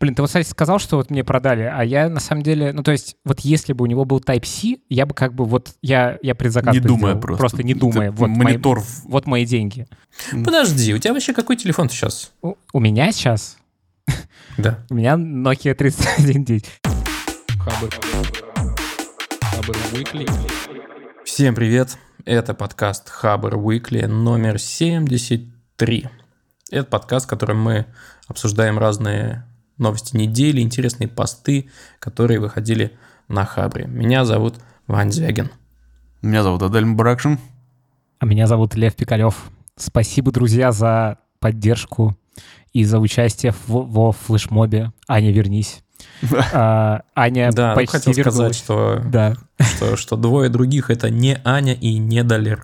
Блин, ты вот, кстати, сказал, что вот мне продали, а я на самом деле, ну то есть вот если бы у него был Type-C, я бы как бы вот, я, я предзаказ Не думая сделал. просто. Просто не думая. Ты Вот монитор Мои, вот мои деньги. Подожди, у тебя вообще какой телефон сейчас? У, у меня сейчас, Да. у меня Nokia 3110. Всем привет. Это подкаст Хабр Weekly номер 73. Это подкаст, в котором мы обсуждаем разные новости недели, интересные посты, которые выходили на Хабре. Меня зовут Вань Звягин. Меня зовут Адель Мбаракшин. А меня зовут Лев Пикалев. Спасибо, друзья, за поддержку и за участие в- во флешмобе. Аня, вернись. А, Аня Да, ну, почти хотел сказать, вернулась. что, Да, что, что двое других это не Аня и не Далер.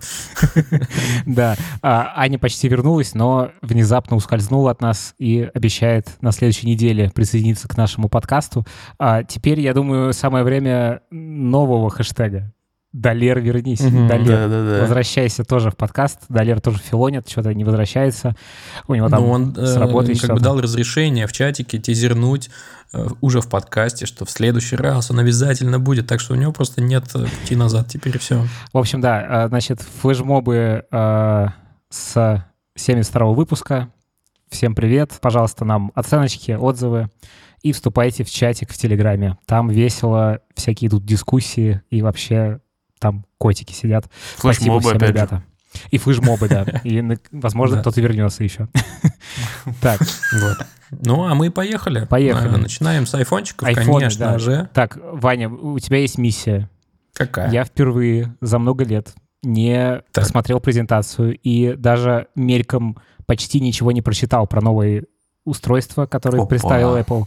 да. А, Аня почти вернулась, но внезапно ускользнула от нас и обещает на следующей неделе присоединиться к нашему подкасту. А теперь, я думаю, самое время нового хэштега. Далер, вернись. Мгм. Далер. Да-да-да. Возвращайся тоже в подкаст. Далер тоже филонит, что-то не возвращается. У него там Ну, он с э, работы как бы дал разрешение в чатике тизернуть э, уже в подкасте, что в следующий раз он обязательно будет, так что у него просто нет э, пути назад, теперь все. В общем, да, а, значит, флешмобы а, с 72 выпуска. Всем привет. Пожалуйста, нам оценочки, отзывы. И вступайте в чатик в Телеграме. Там весело, всякие тут дискуссии, и вообще там котики сидят. Спасибо всем, опять же. ребята. И флешмобы, да. И, возможно, кто-то вернется еще. Так, Вот. Ну, а мы поехали. Поехали. Э, Начинаем с айфончиков, конечно же. так, Ваня, у тебя есть миссия. Какая? Я впервые за много лет не Так. посмотрел презентацию и даже мельком почти ничего не прочитал про новые устройства, которые Опа. представил Apple.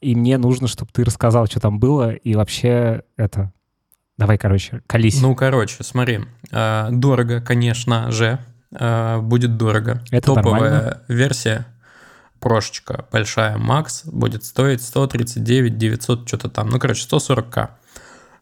И мне нужно, чтобы ты рассказал, что там было, и вообще это... Давай, короче, колись. Ну, короче, смотри. э, Дорого, конечно же. э, Будет дорого. Это Топовая нормально. версия прошечка большая Max будет стоить 139 900 что-то там. Ну, короче, 140к.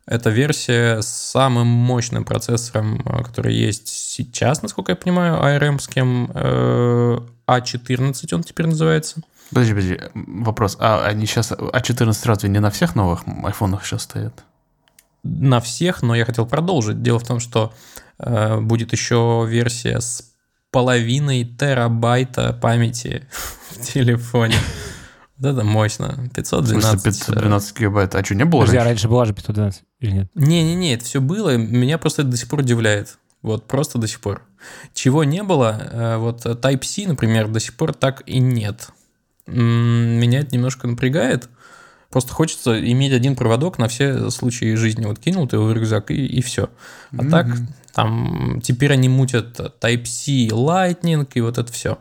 Это версия с самым мощным процессором, э, который есть сейчас, насколько я понимаю, ARM-ским э, A14 он теперь называется. Подожди, подожди. Вопрос. А они сейчас... А14 разве не на всех новых айфонах сейчас стоят? На всех, но я хотел продолжить. Дело в том, что э, будет еще версия с половиной терабайта памяти в телефоне. Вот это мощно. В смысле 512. 512 гигабайт. А что, не было Подожди, а раньше? раньше была же 512 или нет? Не-не-не, это все было. Меня просто это до сих пор удивляет. Вот просто до сих пор. Чего не было, э, вот Type-C, например, до сих пор так и нет. Меня это немножко напрягает. Просто хочется иметь один проводок на все случаи жизни. Вот кинул ты его в рюкзак и, и все. А так, там теперь они мутят Type-C, Lightning и вот это все.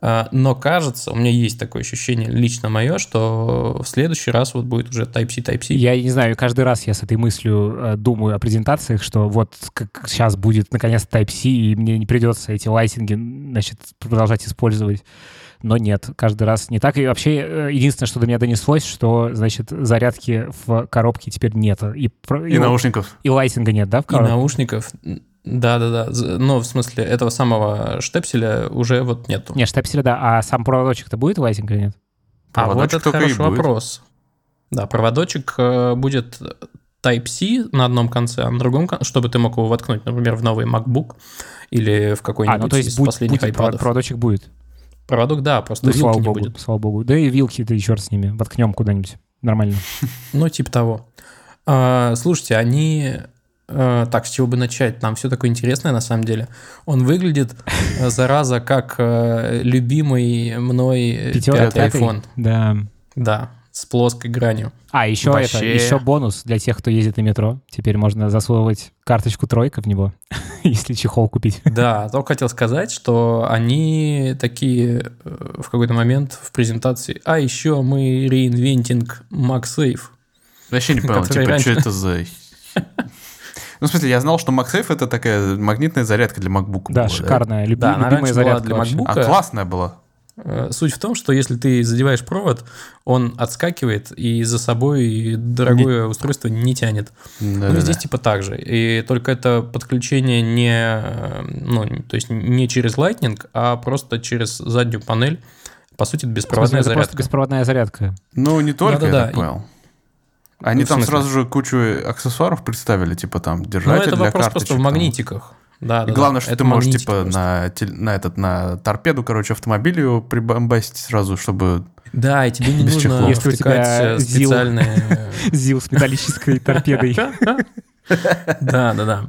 Но кажется, у меня есть такое ощущение лично мое, что в следующий раз вот будет уже Type-C, Type-C. Я не знаю, каждый раз я с этой мыслью э, думаю о презентациях, что вот как сейчас будет наконец Type-C, и мне не придется эти лайтинги, значит, продолжать использовать. Но нет, каждый раз не так. И вообще, э, единственное, что до меня донеслось, что, значит, зарядки в коробке теперь нет. И, про- И наушников. и лайтинга нет, да, в И коробке? наушников. Да-да-да. З- Но в смысле этого самого штепселя уже вот нету. Нет, штепселя, да. А сам проводочек-то будет лайтинг или нет? а вот проводочек это и хороший вопрос. Да, проводочек э, будет Type-C на одном конце, а на другом, кон- чтобы ты мог его воткнуть, например, в новый MacBook или в какой-нибудь А, ну то есть из будет, последних будет iPad. проводочек будет. Проводок, да, просто Ну, вилки слава не богу, будет. слава богу. Да и вилки-то и черт с ними. Воткнем куда-нибудь. Нормально. Ну, типа того. А, слушайте, они... э, так, с чего бы начать? Нам все такое интересное, на самом деле. Он выглядит, э, зараза, как э, любимый мной пятый iPhone. Да. Да, с плоской гранью. А, еще это, Вообще. еще бонус для тех, кто ездит на метро. Теперь можно засовывать карточку тройка в него, если чехол купить. Да, только хотел сказать, что они такие э, в какой-то момент в презентации. А еще мы реинвентинг MagSafe. Вообще не понял, типа, что раньше- это за... Ну, в смысле, я знал, что MagSafe это такая магнитная зарядка для MacBook. Да, была, шикарная, люби- Да, любимая раньше была зарядка для. MacBook. А классная была. Э, Суть в том, что если ты задеваешь провод, он отскакивает и за собой дорогое устройство не тянет. Ну, Да-да-да. здесь типа так же. И только это подключение не, ну, то есть не через Lightning, а просто через заднюю панель. По сути, это беспроводная это зарядка. просто беспроводная зарядка. Ну, не только, Да-да-да. я так понял. Они Ну, там смысле? сразу же кучу аксессуаров представили, типа там Ну, держатель это для вопрос карточек. просто в там. Да, И да, главное, да. что Это ты можешь, типа, просто. на, на, этот, на торпеду, короче, автомобиль его прибомбасить сразу, чтобы... Да, и тебе не нужно чехла. Если у тебя э, ЗИЛ. специальные... ЗИЛ с металлической торпедой. Да, да, да.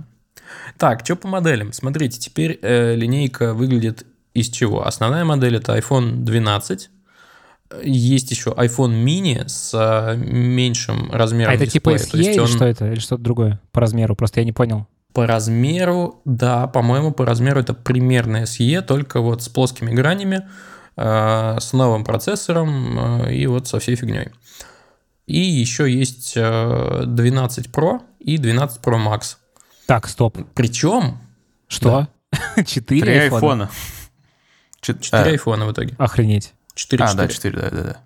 Так, что по моделям? Смотрите, теперь э, линейка выглядит из чего? Основная модель это iPhone 12. Есть еще iPhone mini с э, меньшим размером А это типа дисплея. То SE есть или он что это? Или что-то другое по размеру? Просто я не понял. По размеру, да, по-моему, по размеру это примерно SE, только вот с плоскими гранями, э, с новым процессором э, и вот со всей фигней. И еще есть э, 12 Pro и 12 Pro Max. Так, стоп. Причем Что? Четыре Три айфона? айфона. Чет- 4 а, айфона в итоге. Охренеть. 4 А, да, 4, да, да, да.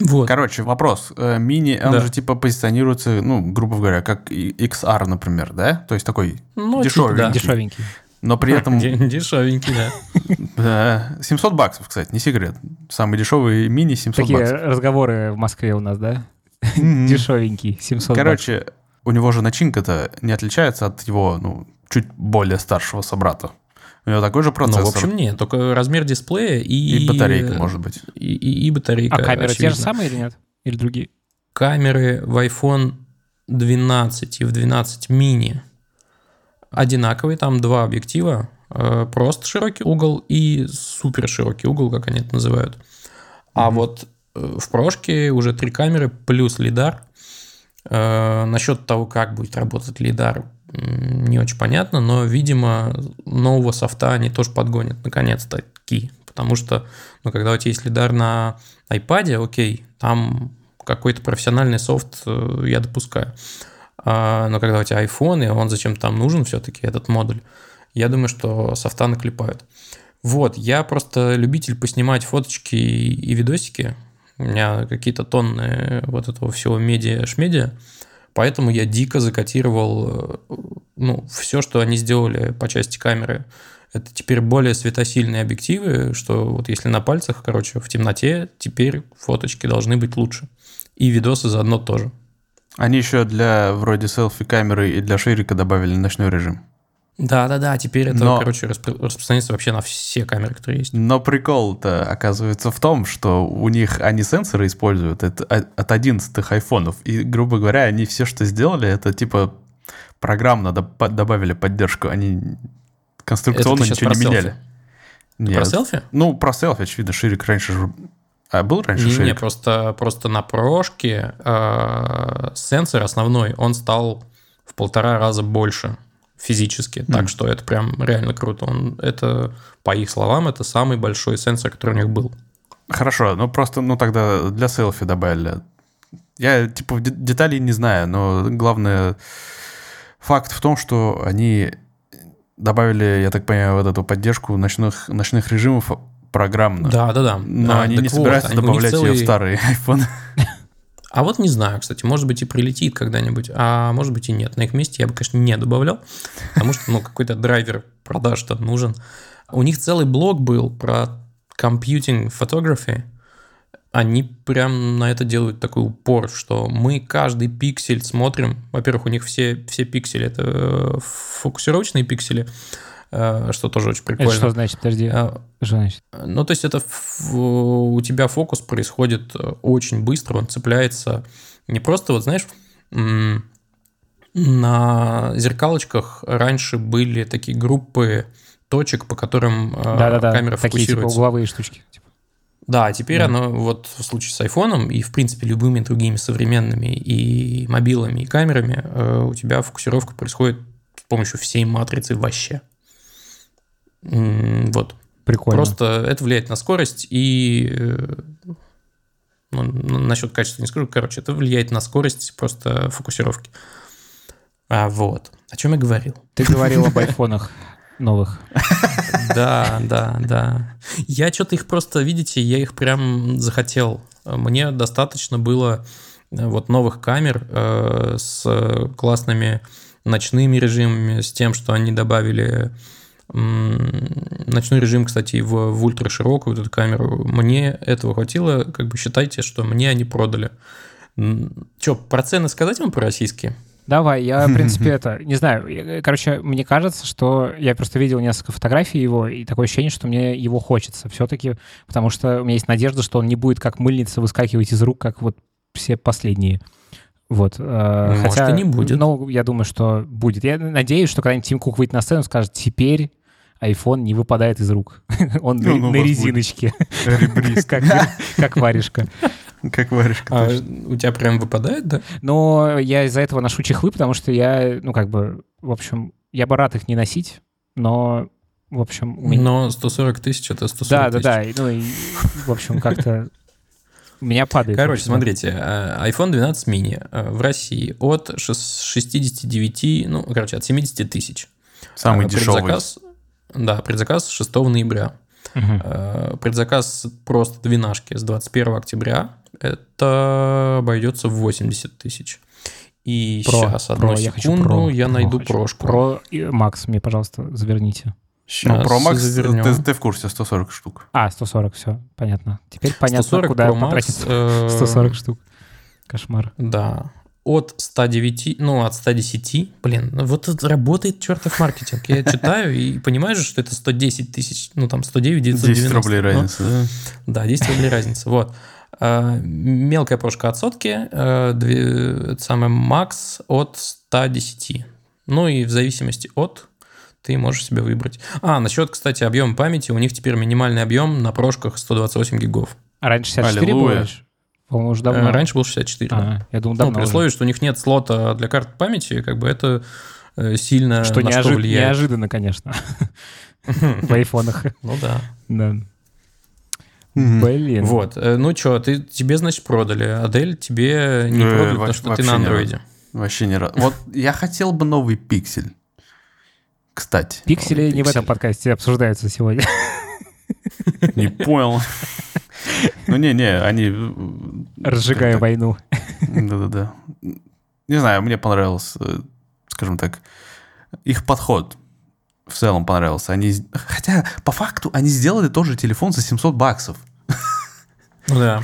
Вот. Короче, вопрос. Э, Мини, он Да. же типа позиционируется, ну, грубо говоря, как XR, например, да? То есть такой, Ну, дешевый. чуть, да. Дешевенький. но при этом Де- Дешевенький, да. э, 700 баксов, кстати, не секрет. Самый дешевый мини 700 Такие баксов. разговоры в Москве у нас, да? Мгм. Дешевенький, 700 баксов. Короче, у него же начинка-то не отличается от его, ну, чуть более старшего собрата. У него такой же Ну, процессор. в общем, нет, только размер дисплея и... и батарейка, может быть. И, и- и батарейка, А камеры те же очевидно. самые или нет? Или другие? камеры в iPhone 12 и в 12 mini одинаковые, там два объектива, э, просто широкий угол и супер широкий угол, как они это называют. А вот э, в прошке уже три камеры плюс лидар. Э, насчет того, как будет работать лидар, не очень понятно, но, видимо, нового софта они тоже подгонят, наконец-то, таки. Потому что, ну, когда у тебя есть лидар на iPad, окей, там какой-то профессиональный софт э, я допускаю. А, но когда у тебя iPhone, и он зачем там нужен все-таки, этот модуль, я думаю, что софта наклепают. Вот, я просто любитель поснимать фоточки и видосики. У меня какие-то тонны вот этого всего медиа-шмедиа. Поэтому я дико закотировал э, ну, все, что они сделали по части камеры. Это теперь более светосильные объективы, что вот если на пальцах, короче, в темноте, теперь фоточки должны быть лучше. И видосы заодно тоже. Они еще для вроде селфи-камеры и для ширика добавили ночной режим. Да-да-да, теперь это, Но- короче, распро- распространяется вообще на все камеры, которые есть. Но прикол-то оказывается в том, что у них они сенсоры используют от, от 11 айфонов. И, грубо говоря, они все, что сделали, это типа программно добавили поддержку. Они конструкционно Это ничего не меняли. селфи? Нет. Про селфи? Ну, про селфи, очевидно, ширик раньше же... А был раньше Не, не, ширик? просто, просто на прошке э, сенсор основной, он стал в полтора раза больше физически. Так что это прям реально круто. Он, это, по их словам, это самый большой сенсор, который у них был. Хорошо, ну просто, ну тогда для селфи добавили. Я, типа, де- деталей не знаю, но главное, факт в том, что они добавили, я так понимаю, вот эту поддержку ночных, ночных режимов программно. Да, да, да. Но А, они не вот, собираются они- добавлять ее в целый- старые iPhone. А вот не знаю, кстати, может быть и прилетит когда-нибудь, а может быть и нет. На их месте я бы, конечно, не добавлял, потому что, ну, какой-то драйвер продаж-то нужен. У них целый блог был про computing photography. Они прям на это делают такой упор, что мы каждый пиксель смотрим. Во-первых, у них все, все пиксели это э, фокусировочные пиксели, что тоже очень Это прикольно. что значит? Подожди. А, Что значит? ну, то есть это ф- у тебя фокус происходит э, очень быстро, он цепляется не просто, вот знаешь, на зеркалочках раньше были такие группы точек, по которым э, Да-да-да. камера Такие типа фокусируется. угловые штучки. Типа. Да, теперь Да. оно вот в случае с айфоном и, в принципе, любыми другими современными и мобилами, и камерами э, у тебя фокусировка происходит с помощью всей матрицы вообще. Вот. Прикольно. Просто это влияет на скорость и... э, Ну, насчет качества не скажу. Короче, это влияет на скорость просто фокусировки. А вот. О чем я говорил? Ты говорил об айфонах новых. Да, да, да. Я что-то их просто, видите, я их прям захотел. Мне достаточно было э, вот новых камер э, с классными ночными режимами, с тем, что они добавили Ночной режим, кстати, в, в ультраширокую вот эту камеру. Мне этого хватило. Как бы считайте, что мне они продали. Че, про цены сказать вам про российские? Давай, я, в принципе, это, не знаю, короче, мне кажется, что я просто видел несколько фотографий его, и такое ощущение, что мне его хочется все-таки, потому что у меня есть надежда, что он не будет как мыльница выскакивать из рук, как вот все последние. Вот. Э, Может, Хотя, и не будет. Ну, я думаю, что будет. Я надеюсь, что когда-нибудь Тим Кук выйдет на сцену и скажет, теперь iPhone не выпадает из рук. Он ну, на, ну, на резиночке. как, как варежка. Как варежка. А у тебя прям выпадает, да? Но я из-за этого ношу чехлы, потому что я, ну, как бы, в общем, я бы рад их не носить, но, в общем... У меня... Но 140 тысяч — это 140 да, тысяч. Да, да, да. Ну, и, в общем, как-то у меня падает. Короче, смотрите, э, iPhone 12 mini э, в России от 69, ну, короче, от 70 тысяч. Самый дешевый. Предзаказ, да, предзаказ 6 ноября. Угу. Предзаказ просто двенашки с 21 октября. Это обойдется в 80 тысяч. И про, сейчас, одну про, секунду, я, хочу про, я про, найду хочу. прошку. Про Макс, мне, пожалуйста, заверните. Сейчас ну, про Max ты, ты в курсе, 140 штук. А, 140, все, понятно. Теперь понятно, 140 куда Pro потратить Max, 140 штук. Кошмар. Да от 109, ну, от 110, блин, ну, вот это работает чертов маркетинг. Я читаю и понимаю же, что это 110 тысяч, ну, там, 109 990. 10 рублей разница, да? Да, 10 рублей разница, вот. А, мелкая прошка от сотки, а, это самое макс от 110. Ну, и в зависимости от ты можешь себе выбрать. А, насчет, кстати, объема памяти, у них теперь минимальный объем на прошках 128 гигов. А раньше 64 было? По-моему, уже давно. Э, раньше был 64. А, я думал, давно. Ну, при условии, что у них нет слота для карт памяти, как бы это э, сильно что на неожи- что влияет. неожиданно, конечно, в айфонах. Ну да. Да. Блин. Вот. Э, ну что, ты, тебе, значит, продали. Адель тебе не продали, потому что ты на андроиде. Вообще не рад. Вот я хотел бы новый пиксель. Кстати. Пиксели не в этом подкасте обсуждаются сегодня. Не понял. Ну, не-не, они... Э, Разжигая войну. Да-да-да. Не знаю, мне понравился, э, скажем так, их подход в целом понравился. Они, хотя, по факту, они сделали тоже телефон за 700 баксов. Ну да.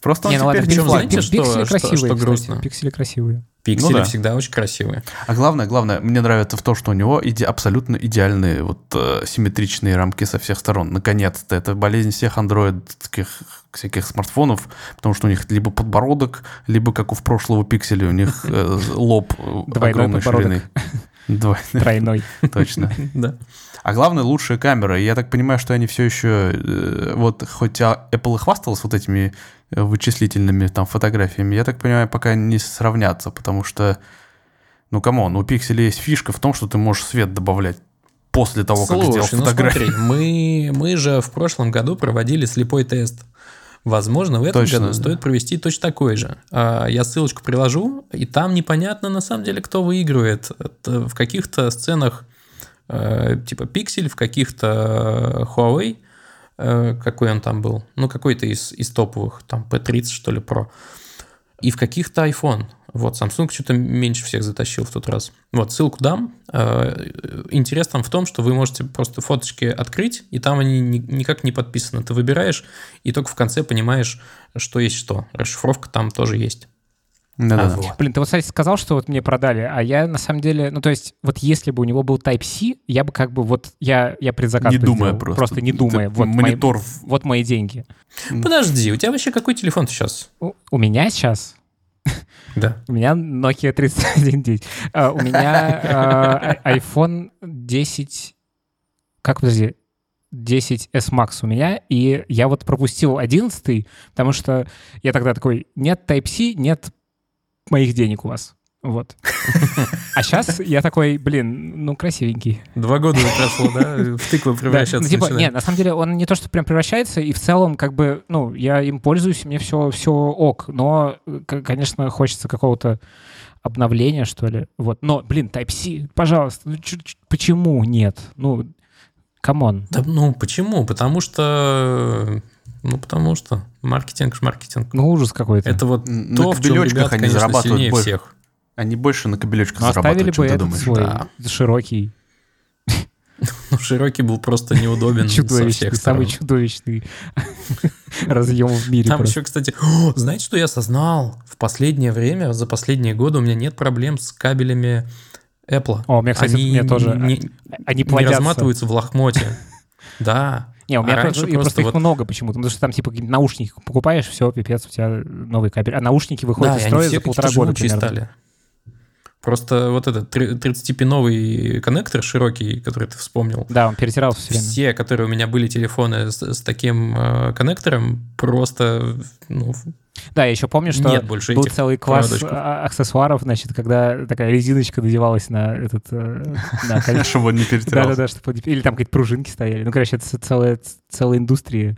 Просто он не, ну теперь ладно, не знаете, что, пиксели красивые, что, что грустно? Пиксели красивые. Пиксели ну, да. всегда очень красивые. А главное, главное, мне нравится в том, что у него иде абсолютно идеальные вот э, симметричные рамки со всех сторон. Наконец-то это болезнь всех андроидских всяких смартфонов, потому что у них либо подбородок, либо как у в прошлого пикселя у них э, лоб огромной ширины. Двойной. Тройной. Точно. Да. А главное, лучшая камера. Я так понимаю, что они все еще... Э, вот хоть Apple и хвасталась вот этими э, вычислительными там фотографиями, я так понимаю, пока не сравнятся, потому что... Ну, come on, у Pixel есть фишка в том, что ты можешь свет добавлять после того, Слушай, как сделал ну фотографию. Смотри, мы, мы же в прошлом году проводили слепой тест. Возможно, в этом точно, году да. стоит провести точно такой же. А, я ссылочку приложу, и там непонятно на самом деле, кто выигрывает. Это в каких-то сценах Э, типа Pixel, в каких-то Huawei, э, какой он там был, ну какой-то из, из топовых, там P30 что ли Pro, и в каких-то iPhone. Вот, Samsung что-то меньше всех затащил в тот раз. Вот, ссылку дам. Э, интерес там в том, что вы можете просто фоточки открыть, и там они никак не подписаны. Ты выбираешь, и только в конце понимаешь, что есть что. Расшифровка там тоже есть. Да, а, да. Вот. Блин, ты вот, кстати, сказал, что вот мне продали, а я на самом деле, ну то есть вот если бы у него был Type-C, я бы как бы вот, я, я предзаказ Не думая сделал, просто. Просто не думая. вот монитор. Мои, вот мои деньги. Подожди, у тебя вообще какой телефон сейчас? У, у меня сейчас? Да. У меня Nokia 3110. Uh, у меня uh, iPhone 10... Как, подожди? 10s Max у меня, и я вот пропустил 11 потому что я тогда такой, нет Type-C, нет моих денег у вас. Вот. А сейчас я такой, блин, ну, красивенький. Два года прошло, да? В тыкву превращаться да, ну, типа, Нет, на самом деле он не то, что прям превращается, и в целом, как бы, ну, я им пользуюсь, мне все, все ок, но, конечно, хочется какого-то обновления, что ли. Вот. Но, блин, Type-C, пожалуйста, ну, почему нет? Ну, come on. Да, ну, почему? Потому что ну, потому что маркетинг маркетинг. Ну, ужас какой-то. Это вот на то, в чем ребят, они конечно, зарабатывают больше. всех. Они больше на кабелечках Но зарабатывают, оставили бы этот думаешь? свой да. широкий. Ну, широкий был просто неудобен со Чудовищный, всех сторон. самый чудовищный разъем в мире Там просто. еще, кстати, О, знаете, что я осознал? В последнее время, за последние годы у меня нет проблем с кабелями Apple. О, у меня, кстати, Они меня тоже, не, Они не разматываются в лохмоте. Да. Не, у меня А просто, просто просто их вот- много почему-то, потому что там типа наушники покупаешь, все, пипец, у тебя новый кабель. А наушники выходят Да, из строя за полтора года примерно. стали. Просто вот этот три- 30-пиновый коннектор широкий, который ты вспомнил, Да, он перетирался все время. все, которые у меня были телефоны с, с таким э, коннектором, просто ну, Да, я еще помню, что нет больше был целый класс а, аксессуаров, значит, когда такая резиночка надевалась на этот... э, на. Чтобы он не перетирался. Да-да-да, чтобы... Или там какие-то пружинки стояли. Ну, короче, это целая, целая индустрия.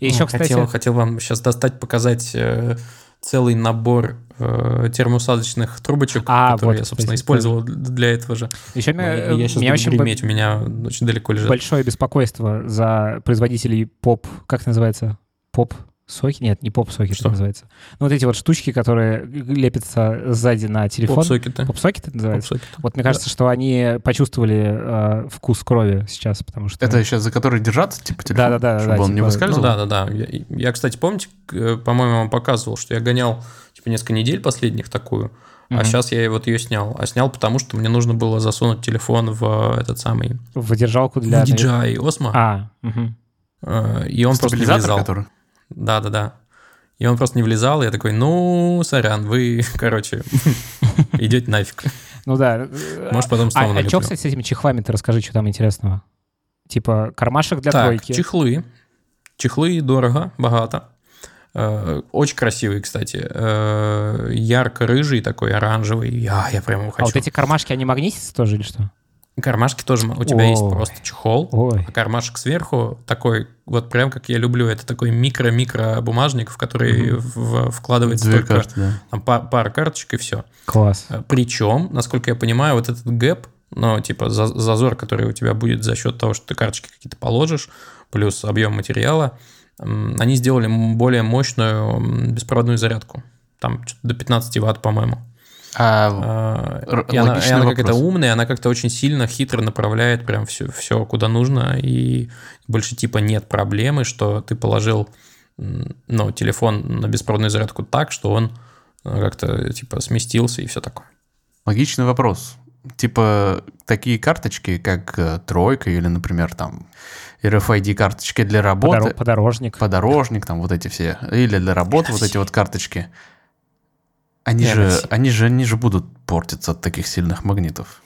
И еще, кстати... хотел, хотел вам сейчас достать, показать э, целый набор э, термоусадочных трубочек, А, которые вот, я, собственно, кстати, использовал для этого же. Еще меня, и я сейчас меня очень греметь, у меня очень далеко лежит. большое беспокойство за производителей поп... Как это называется? Поп... Соки? Нет, не поп-соки это Что? называется. Ну, вот эти вот штучки, которые лепятся сзади на телефон. Поп-сокеты. Поп-сокет это называется? Поп-сокеты. Вот мне кажется, что они почувствовали э, вкус крови сейчас, потому что... Это еще за который держаться, типа, телефон? Да-да-да, Чтобы да, он не типа, Ну выскальзывал? да, да, да. Я, я, кстати, помните, э, по-моему, вам показывал, что я гонял типа несколько недель последних такую, Мгм. а сейчас я вот ее снял. А снял потому, что мне нужно было засунуть телефон в э, этот самый В держалку для... в DJI Osmo, А, э, и он просто не влезал. который? Да, да, да. И он просто не влезал, и я такой, ну, сорян, вы, короче, идете нафиг. Ну да. Может, потом А, снова а налеплю. что, кстати, с этими чехлами ты расскажи, что там интересного? Типа кармашек для так, тройки. чехлы. Чехлы дорого, богато. Э, Очень красивый, кстати. Э, Ярко-рыжий такой, оранжевый. Я, я прям его А хочу. вот эти кармашки, они магнитятся тоже или что? Кармашки тоже. У тебя есть Ой. просто чехол, Ой. а кармашек сверху такой, вот прям как я люблю, это такой микро-микро бумажник, в который Мгм. в- вкладывается Две только карты, да. там, па- пара карточек и все. Класс. Причем, насколько я понимаю, вот этот гэп, ну, типа за- зазор, который у тебя будет за счет того, что ты карточки какие-то положишь, плюс объем материала, они сделали более мощную беспроводную зарядку. Там до 15 ватт, по-моему. А, А, И она, и она какая-то вопрос. умная, она как-то очень сильно, хитро направляет прям все, все куда нужно. И больше типа нет проблемы, что ты положил ну, телефон на беспроводную зарядку так, что он э, как-то типа сместился и все такое. логичный вопрос. Типа такие карточки, как э, тройка или, например, там RFID карточки для работы, Подоро- подорожник. подорожник, там вот эти все, или для работы вот эти вот карточки. Они же, они же, они же будут портиться от таких сильных магнитов.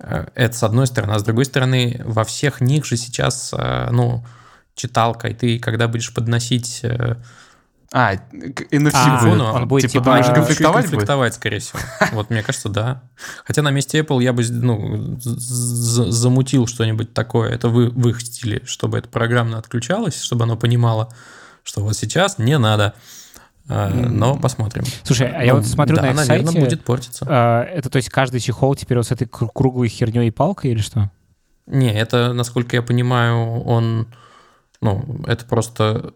Э, Это с одной стороны. А с другой стороны, во всех них же сейчас, э, ну, читалка, и ты, когда будешь подносить э, А, NFC А, будет. он будет типа, типа- а, чуть конфликтовать будет? конфликтовать, скорее всего. Вот, мне кажется, да. Хотя на месте Apple я бы ну, замутил что-нибудь такое. Это в, в их стиле, чтобы это программно отключалось, чтобы оно понимало, что вот сейчас не надо. А, Но посмотрим. Слушай, а я Ну, вот смотрю да, на их наверное, сайте. будет портиться. а, это то есть каждый чехол теперь вот с этой кру- круглой херней и палкой или что? Не, это, насколько я понимаю, он... Ну, это просто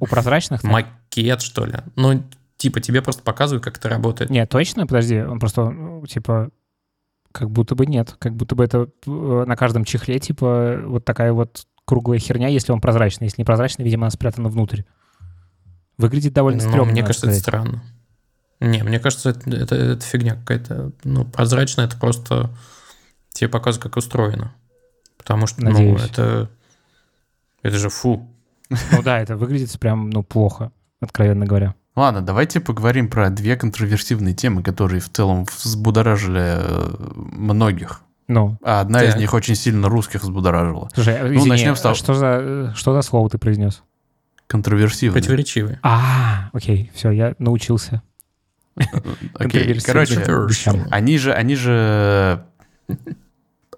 У прозрачных? макет, что ли. Ну, типа, тебе просто показывают, как это работает. Нет, точно? Подожди, он просто, ну, типа, как будто бы нет. Как будто бы это э, на каждом чехле, типа, вот такая вот круглая херня, если он прозрачный. Если не прозрачный, видимо, она спрятана внутрь. Выглядит довольно Ну, стрёмно, мне кажется, это сказать. странно. Не, мне кажется, это, это, это фигня какая-то. Ну, прозрачно это просто тебе показывает, как устроено. Потому что, Надеюсь. ну, это... Это же фу. Ну да, это выглядит прям, ну, плохо, откровенно говоря. Ладно, давайте поговорим про две контроверсивные темы, которые в целом взбудоражили э, многих. Ну, А одна из Так. них очень сильно русских взбудоражила. слушай, извини, начнем с того- а что за, э, что за слово ты произнес? Контроверсивные. Противоречивые. А, окей, все, я научился. Окей, короче, они же, они же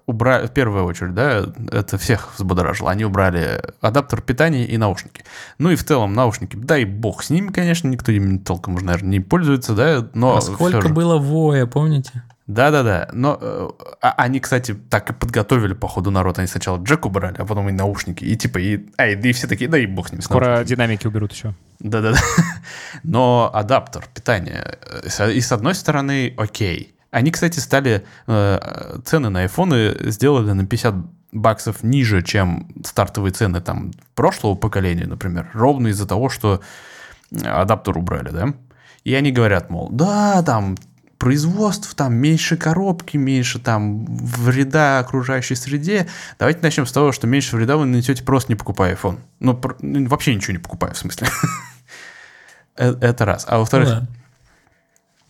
убрали, в первую очередь, да, это всех взбудоражило. Они убрали адаптер питания и наушники. Ну и в целом наушники, дай бог с ними, конечно, никто ими толком уже, наверное, не пользуется, да, но а сколько было воя, помните? Да-да-да, но э, а- они, кстати, так и подготовили по ходу народ. Они сначала джек убрали, а потом и наушники. И типа, и, ай, да и все такие, да и бог с ним. Скоро динамики уберут еще. да-да-да. Но адаптер питания. э, И с одной стороны, окей. Они, кстати, стали... э, Цены на айфоны сделали на 50 баксов ниже, чем стартовые цены там прошлого поколения, например, ровно из-за того, что адаптер убрали, да? И они говорят, мол, да, там производств, там меньше коробки, меньше там вреда окружающей среде. Давайте начнем с того, что меньше вреда вы нанесете просто не покупая iPhone. Ну, ну вообще ничего не покупая, в смысле. Э, это раз. А во-вторых,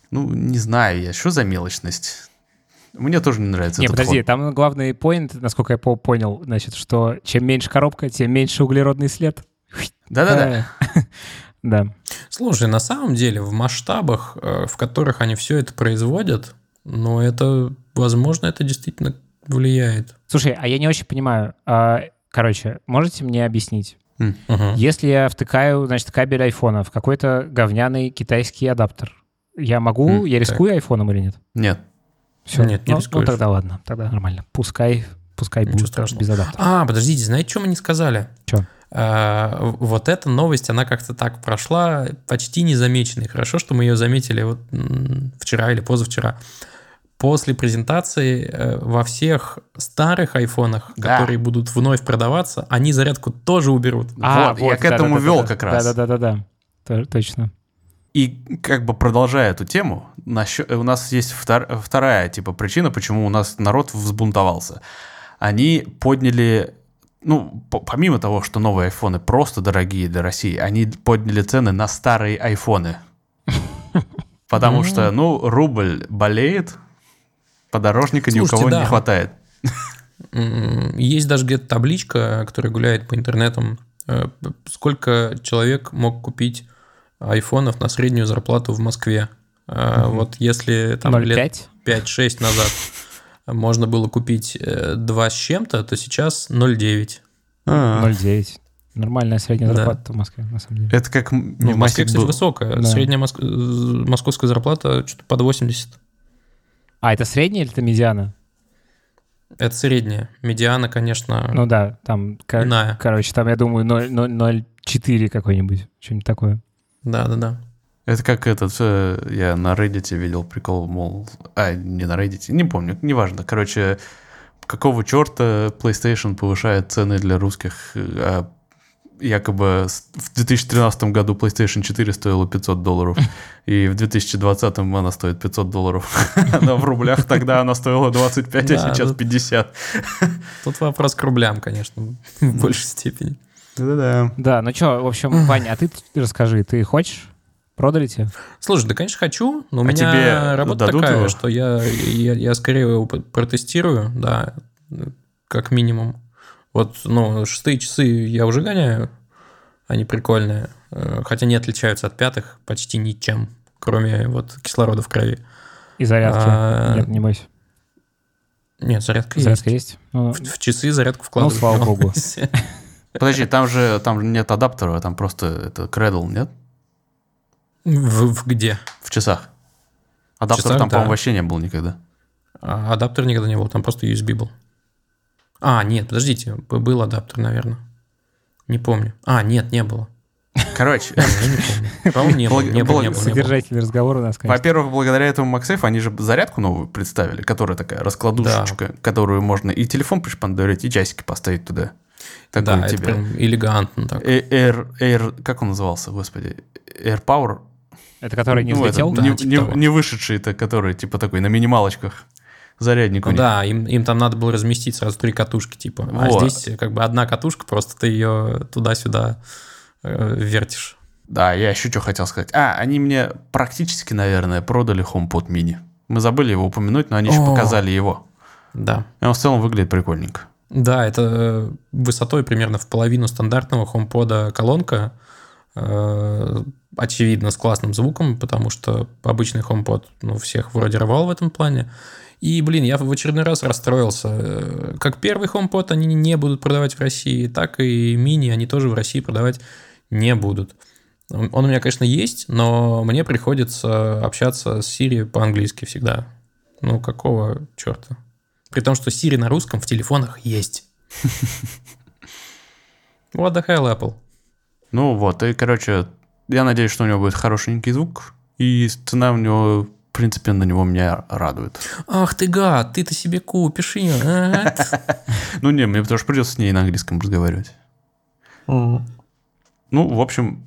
ну, не знаю я, что за мелочность? Мне тоже не нравится Не, подожди, ход. там главный поинт, насколько я понял, значит, что чем меньше коробка, тем меньше углеродный след. Да-да-да. Да. Слушай, на самом деле в масштабах, э, в которых они все это производят, ну, это, возможно, это действительно влияет. Слушай, а я не очень понимаю. А, короче, можете мне объяснить? Uh-huh. Если я втыкаю, значит, кабель айфона в какой-то говняный китайский адаптер, я могу, mm, я рискую так. айфоном или нет? Нет. Все, нет, не ну, рискуешь. Ну, тогда ладно, тогда нормально. Пускай, пускай Ничего будет страшного. без адаптера. А, подождите, знаете, что мы не сказали? Что? А, вот эта новость, она как-то так прошла почти незамеченной. Хорошо, что мы ее заметили вот вчера или позавчера. После презентации э, во всех старых айфонах, да. которые будут вновь продаваться, они зарядку тоже уберут. А, вот, вот я к этому да, вел да, как да, раз. Да-да-да-да, точно. И как бы продолжая эту тему, у нас есть вторая типа причина, почему у нас народ взбунтовался. Они подняли, ну, помимо того, что новые айфоны просто дорогие для России, они подняли цены на старые айфоны. Потому что, ну, рубль болеет, подорожника ни у кого не хватает. Есть даже где-то табличка, которая гуляет по интернетам, э, сколько человек мог купить айфонов на среднюю зарплату в Москве. Угу. Вот если там 0, лет 5-6 назад можно было купить 2 э, с чем-то, то сейчас 0,9. 0,9. Нормальная средняя зарплата да. в Москве, на самом деле. Это как ну, в Москве, кстати, был. высокая. Да. Средняя моск... Э, московская зарплата что-то под 80. А это средняя или это медиана? Это средняя. Медиана, конечно, Ну да, там... Иная. Короче, там, я думаю, 0,4 какой-нибудь, что-нибудь такое. Да, да, да. Это как этот, э, я на Reddit видел прикол, мол, а, не на Reddit, не помню, неважно. Короче, какого черта PlayStation повышает цены для русских, а якобы в 2013 году PlayStation 4 стоила 500 долларов, и в 2020 она стоит 500 долларов. Но в рублях тогда она стоила 25, а сейчас 50. Тут вопрос к рублям, конечно, в большей степени. Да-да-да. Да, ну что, в общем, Ваня, а ты расскажи, ты хочешь? Продали тебе? Слушай, да, конечно, хочу, но у а меня тебе работа такая, его? что я, я, я скорее его протестирую, да, как минимум. Вот, ну, шестые часы я уже гоняю, они прикольные, э, хотя не отличаются от пятых почти ничем, кроме вот кислорода в крови. И зарядки? А, нет, не бойся. Нет, зарядка, зарядка есть. есть? Ну, в, в часы зарядку вкладываю. Ну, слава богу. Подожди, там же там нет адаптера, там просто это Cradle, нет? В, в где? В часах. Адаптер часах, там, да. по-моему, вообще не был никогда. А, адаптер никогда не был, там просто USB был. А, нет, подождите, был адаптер, наверное. Не помню. А, нет, не было. Короче. По-моему, не было. Не было, не было. Содержательный разговор у нас, конечно. Во-первых, благодаря этому MagSafe они же зарядку новую представили, которая такая раскладушечка, которую можно и телефон пришпандорить, и часики поставить туда. Да, тебе. это прям элегантно так. Э, Air, Air, как он назывался, господи? Air Power? Это который не ну, взлетел? Это, да, не, типа не, не вышедший, это который типа такой на минималочках зарядник ну, Да, им, им там надо было разместить сразу три катушки, типа. А вот. А здесь как бы одна катушка, просто ты ее туда-сюда э, вертишь. Да, я еще что хотел сказать. А, они мне практически, наверное, продали HomePod mini. Мы забыли его упомянуть, но они еще показали его. Да. И он в целом выглядит прикольненько. Да, это э, высотой примерно в половину стандартного HomePod колонка. Э, очевидно, с классным звуком, потому что обычный HomePod ну, всех вроде рвал в этом плане. И, блин, я в очередной раз расстроился. Э, как первый HomePod они не будут продавать в России, так и мини они тоже в России продавать не будут. Он у меня, конечно, есть, но мне приходится общаться с Siri по-английски всегда. Ну, какого черта? При том, что Siri на русском в телефонах есть. What the hell, Apple? Ну вот, и, короче, я надеюсь, что у него будет хорошенький звук, и цена у него принципе, на него меня радует. Ах ты гад, ты-то себе купишь ее. а? Ну, не, мне потому что придется с ней на английском разговаривать. Ну, в общем,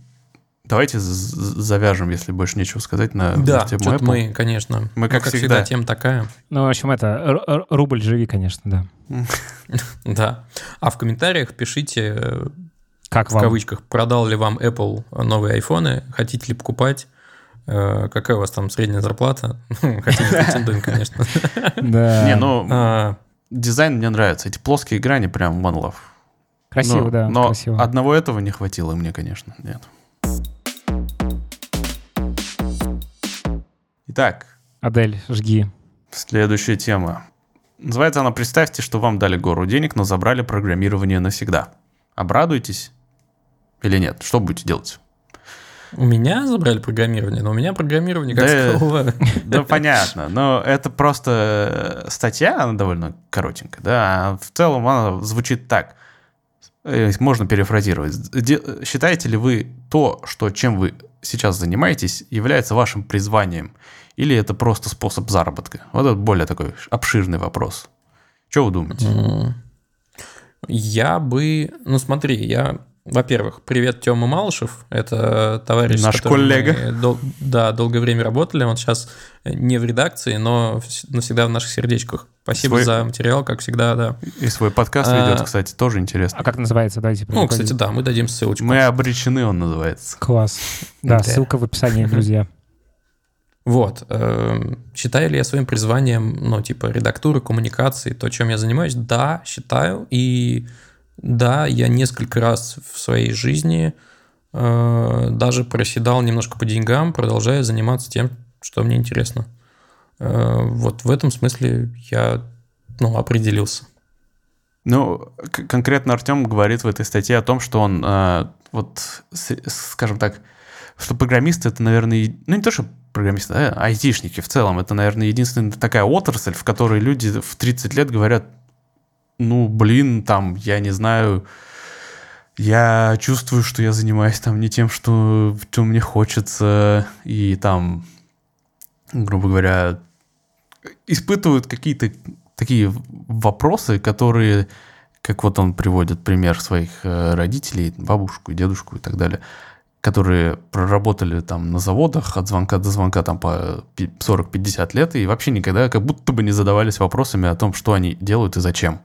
давайте завяжем, если больше нечего сказать на Да, тему что-то Apple. мы, конечно. Мы, ну, как всегда. тема такая. Ну, в общем, это, рубль живи, конечно, да. Да. А в комментариях пишите, Как в вам? кавычках, продал ли вам Apple новые айфоны, хотите ли покупать, э, какая у вас там средняя зарплата. Хотите претендуем, конечно. Да. Не, ну, А, дизайн мне нравится. Эти плоские грани прям one love. Красиво, Ну, да, Но красиво. одного этого не хватило мне, конечно. Нет. Итак, Адель, жги. следующая тема. Называется она «Представьте, что вам дали гору денег, но забрали программирование навсегда». Обрадуетесь или нет? Что будете делать? У меня забрали программирование, но у меня программирование как Да. такового. Да, понятно, но это просто э, статья, она довольно коротенькая, да, а в целом она звучит так. Э, Можно перефразировать. Считаете ли вы то, что чем вы сейчас занимаетесь, является вашим призванием? Или это просто способ заработка? Вот это более такой обширный вопрос. Что вы думаете? Я бы... Ну, смотри, я... Во-первых, привет, Тёма Малышев. Это товарищ, Наш с которым коллега. мы дол- да, долгое время работали. Он сейчас не в редакции, но вс- навсегда в наших сердечках. Спасибо Свой- за материал, как всегда, да. И свой подкаст А. ведет, кстати, тоже интересно. А как называется? Давайте Ну, кстати, да, мы дадим ссылочку. Мы обречены, он называется. Класс. Да, Да. ссылка в описании, друзья. Вот. эм, Считаю ли я своим призванием, ну, типа, редактуры, коммуникации, то, чем я занимаюсь? Да, считаю. И да, я несколько раз в своей жизни э, даже проседал немножко по деньгам, продолжая заниматься тем, что мне интересно. Э, вот в этом смысле я, ну, определился. Ну, конкретно Артем говорит в этой статье о том, что он, э, вот, с- скажем так, что программисты это, наверное, ну не то, что программисты, а айтишники в целом, это, наверное, единственная такая отрасль, в которой люди в 30 лет говорят, ну, блин, там, я не знаю, я чувствую, что я занимаюсь там не тем, что, что мне хочется, и там, грубо говоря, испытывают какие-то такие вопросы, которые, как вот он приводит пример своих э, родителей, бабушку, дедушку и так далее, которые проработали там на заводах от звонка до звонка там по пи- 40-50 лет и вообще никогда как будто бы не задавались вопросами о том, что они делают и зачем.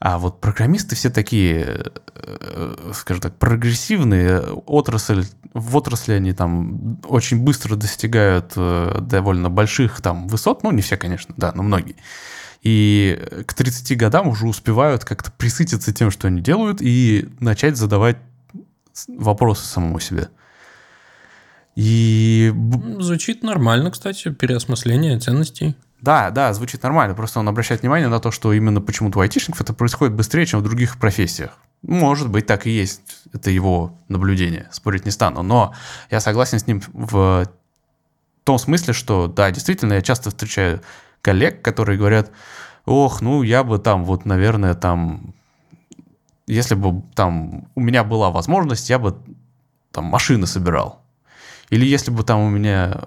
А вот программисты все такие, э, скажем так, прогрессивные, отрасль, в отрасли они там очень быстро достигают э, довольно больших там высот, ну не все, конечно, да, но многие. И к 30 годам уже успевают как-то присытиться тем, что они делают, и начать задавать вопросы самому себе. И б- Звучит нормально, кстати, переосмысление ценностей. да, да, звучит нормально. Просто он обращает внимание на то, что именно почему-то у айтишников это происходит быстрее, чем в других профессиях. Может быть, так и есть. Это его наблюдение. Спорить не стану. Но я согласен с ним в том смысле, что, да, действительно, я часто встречаю коллег, которые говорят, ох, ну, я бы там, вот, наверное, там, если бы там у меня была возможность, я бы там машины собирал. Или если бы там у меня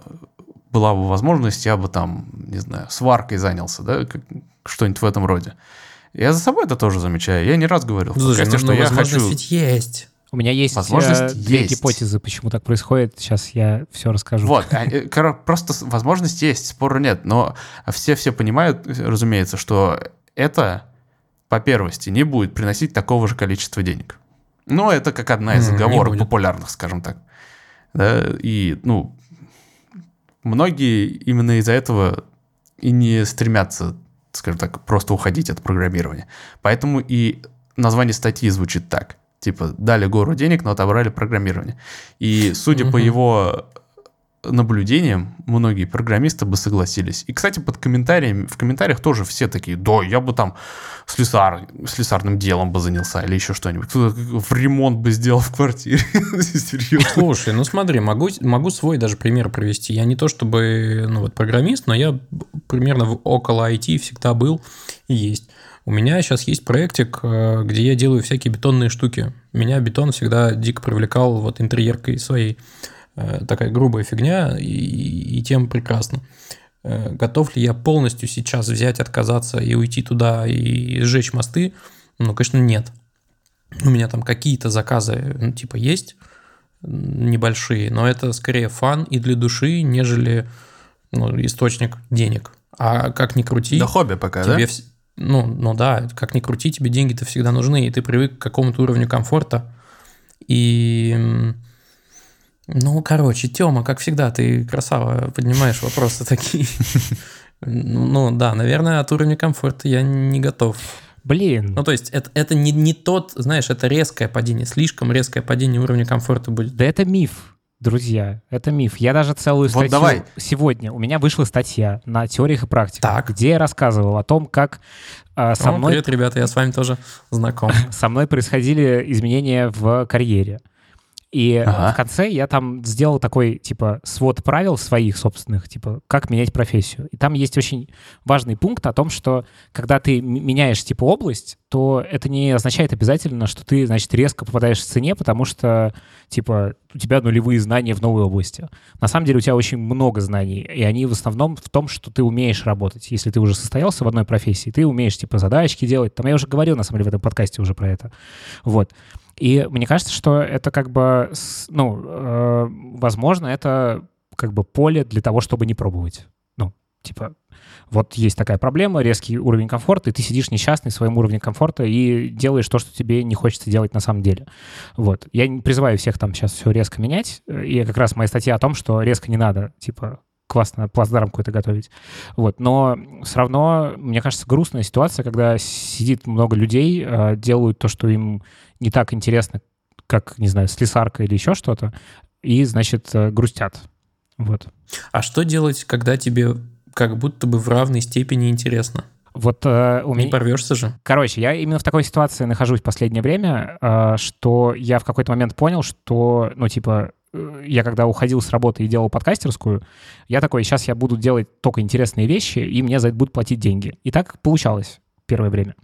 была бы возможность, я бы там, не знаю, сваркой занялся, да, как- что-нибудь в этом роде. Я за собой это тоже замечаю. Я не раз говорил в Слушай, подкасте, ну, что ну, я возможность хочу... ведь есть. У меня есть Возможность э, две есть. гипотезы, почему так происходит. Сейчас я все расскажу. Вот, а, э, просто возможность есть, спора нет, но все-все понимают, разумеется, что это по первости не будет приносить такого же количества денег. Ну, это как одна из заговорок будет. популярных, скажем так. Да, и, ну, многие именно из-за этого и не стремятся, скажем так, просто уходить от программирования. Поэтому и название статьи звучит так. Типа, дали гору денег, но отобрали программирование. И судя по его наблюдениям, многие программисты бы согласились. И, кстати, под комментариями, в комментариях тоже все такие, да, я бы там слесар, слесарным делом бы занялся или еще что-нибудь. Кто-то в ремонт бы сделал в квартире. Серьезно. Слушай, ну смотри, могу, могу свой даже пример привести. Я не то чтобы ну, вот, программист, но я примерно в около IT всегда был и есть. У меня сейчас есть проектик, э, где я делаю всякие бетонные штуки. Меня бетон всегда дико привлекал вот интерьеркой своей. Э, такая грубая фигня, и, и тем прекрасно. Э, готов ли я полностью сейчас взять, отказаться и уйти туда и сжечь мосты? Ну, конечно, нет. У меня там какие-то заказы, ну, типа, есть небольшие, но это скорее фан и для души, нежели ну, источник денег. А как ни крути... Да хобби пока, тебе да? В... Ну, ну да, как ни крути, тебе деньги-то всегда нужны, и ты привык к какому-то уровню комфорта. И... Ну, короче, Тёма, как всегда, ты красава, поднимаешь вопросы такие. Ну, да, наверное, от уровня комфорта я не готов. Блин. Ну, то есть, это, это не, не тот, знаешь, это резкое падение, слишком резкое падение уровня комфорта будет. Да это миф, друзья, это миф. Я даже целую Вот статью... давай. Сегодня у меня вышла статья на теориях и практиках, Так. где я рассказывал о том, как а, со О, мной Привет, ребята, я с вами тоже знаком. со мной происходили изменения в карьере. И Ага. в конце я там сделал такой, типа, свод правил своих собственных, типа, как менять профессию. И там есть очень важный пункт о том, что когда ты меняешь, типа, область, то это не означает обязательно, что ты, значит, резко попадаешь в цене, потому что, типа, у тебя нулевые знания в новой области. На самом деле у тебя очень много знаний, и они в основном в том, что ты умеешь работать. Если ты уже состоялся в одной профессии, ты умеешь, типа, задачки делать. Там я уже говорил, на самом деле, в этом подкасте уже про это. Вот. И мне кажется, что это как бы, ну, э, возможно, это как бы поле для того, чтобы не пробовать. Ну, типа, вот есть такая проблема, резкий уровень комфорта, и ты сидишь несчастный своим уровнем комфорта и делаешь то, что тебе не хочется делать на самом деле. Вот. Я не призываю всех там сейчас все резко менять, и как раз моя статья о том, что резко не надо, типа, классно плацдарм какой-то готовить. Вот. Но все равно, мне кажется, грустная ситуация, когда сидит много людей, э, делают то, что им не так интересно, как, не знаю, слесарка или еще что-то, и, значит, э, грустят. Вот. А что делать, когда тебе как будто бы в равной степени интересно? Вот э, у Не меня... порвешься же. Короче, я именно в такой ситуации нахожусь в последнее время, э, что я в какой-то момент понял, что, ну, типа, я когда уходил с работы и делал подкастерскую, я такой, сейчас я буду делать только интересные вещи, и мне за это будут платить деньги. И так получалось первое время.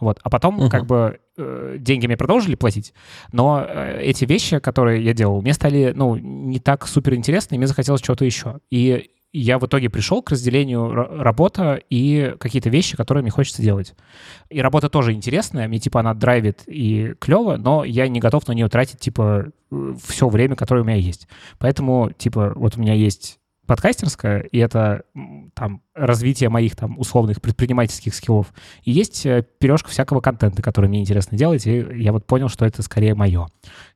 Вот. А потом, Мгм. как бы, э, деньги мне продолжили платить, но э, эти вещи, которые я делал, мне стали, ну, не так супер интересны, и мне захотелось чего-то еще. И я в итоге пришел к разделению ра- работа и какие-то вещи, которые мне хочется делать. И работа тоже интересная, мне, типа, она драйвит и клево, но я не готов на нее тратить, типа, все время, которое у меня есть. Поэтому, типа, вот у меня есть подкастерская, и это там развитие моих там условных предпринимательских скиллов. И есть э, пирожка всякого контента, который мне интересно делать, и я вот понял, что это скорее мое.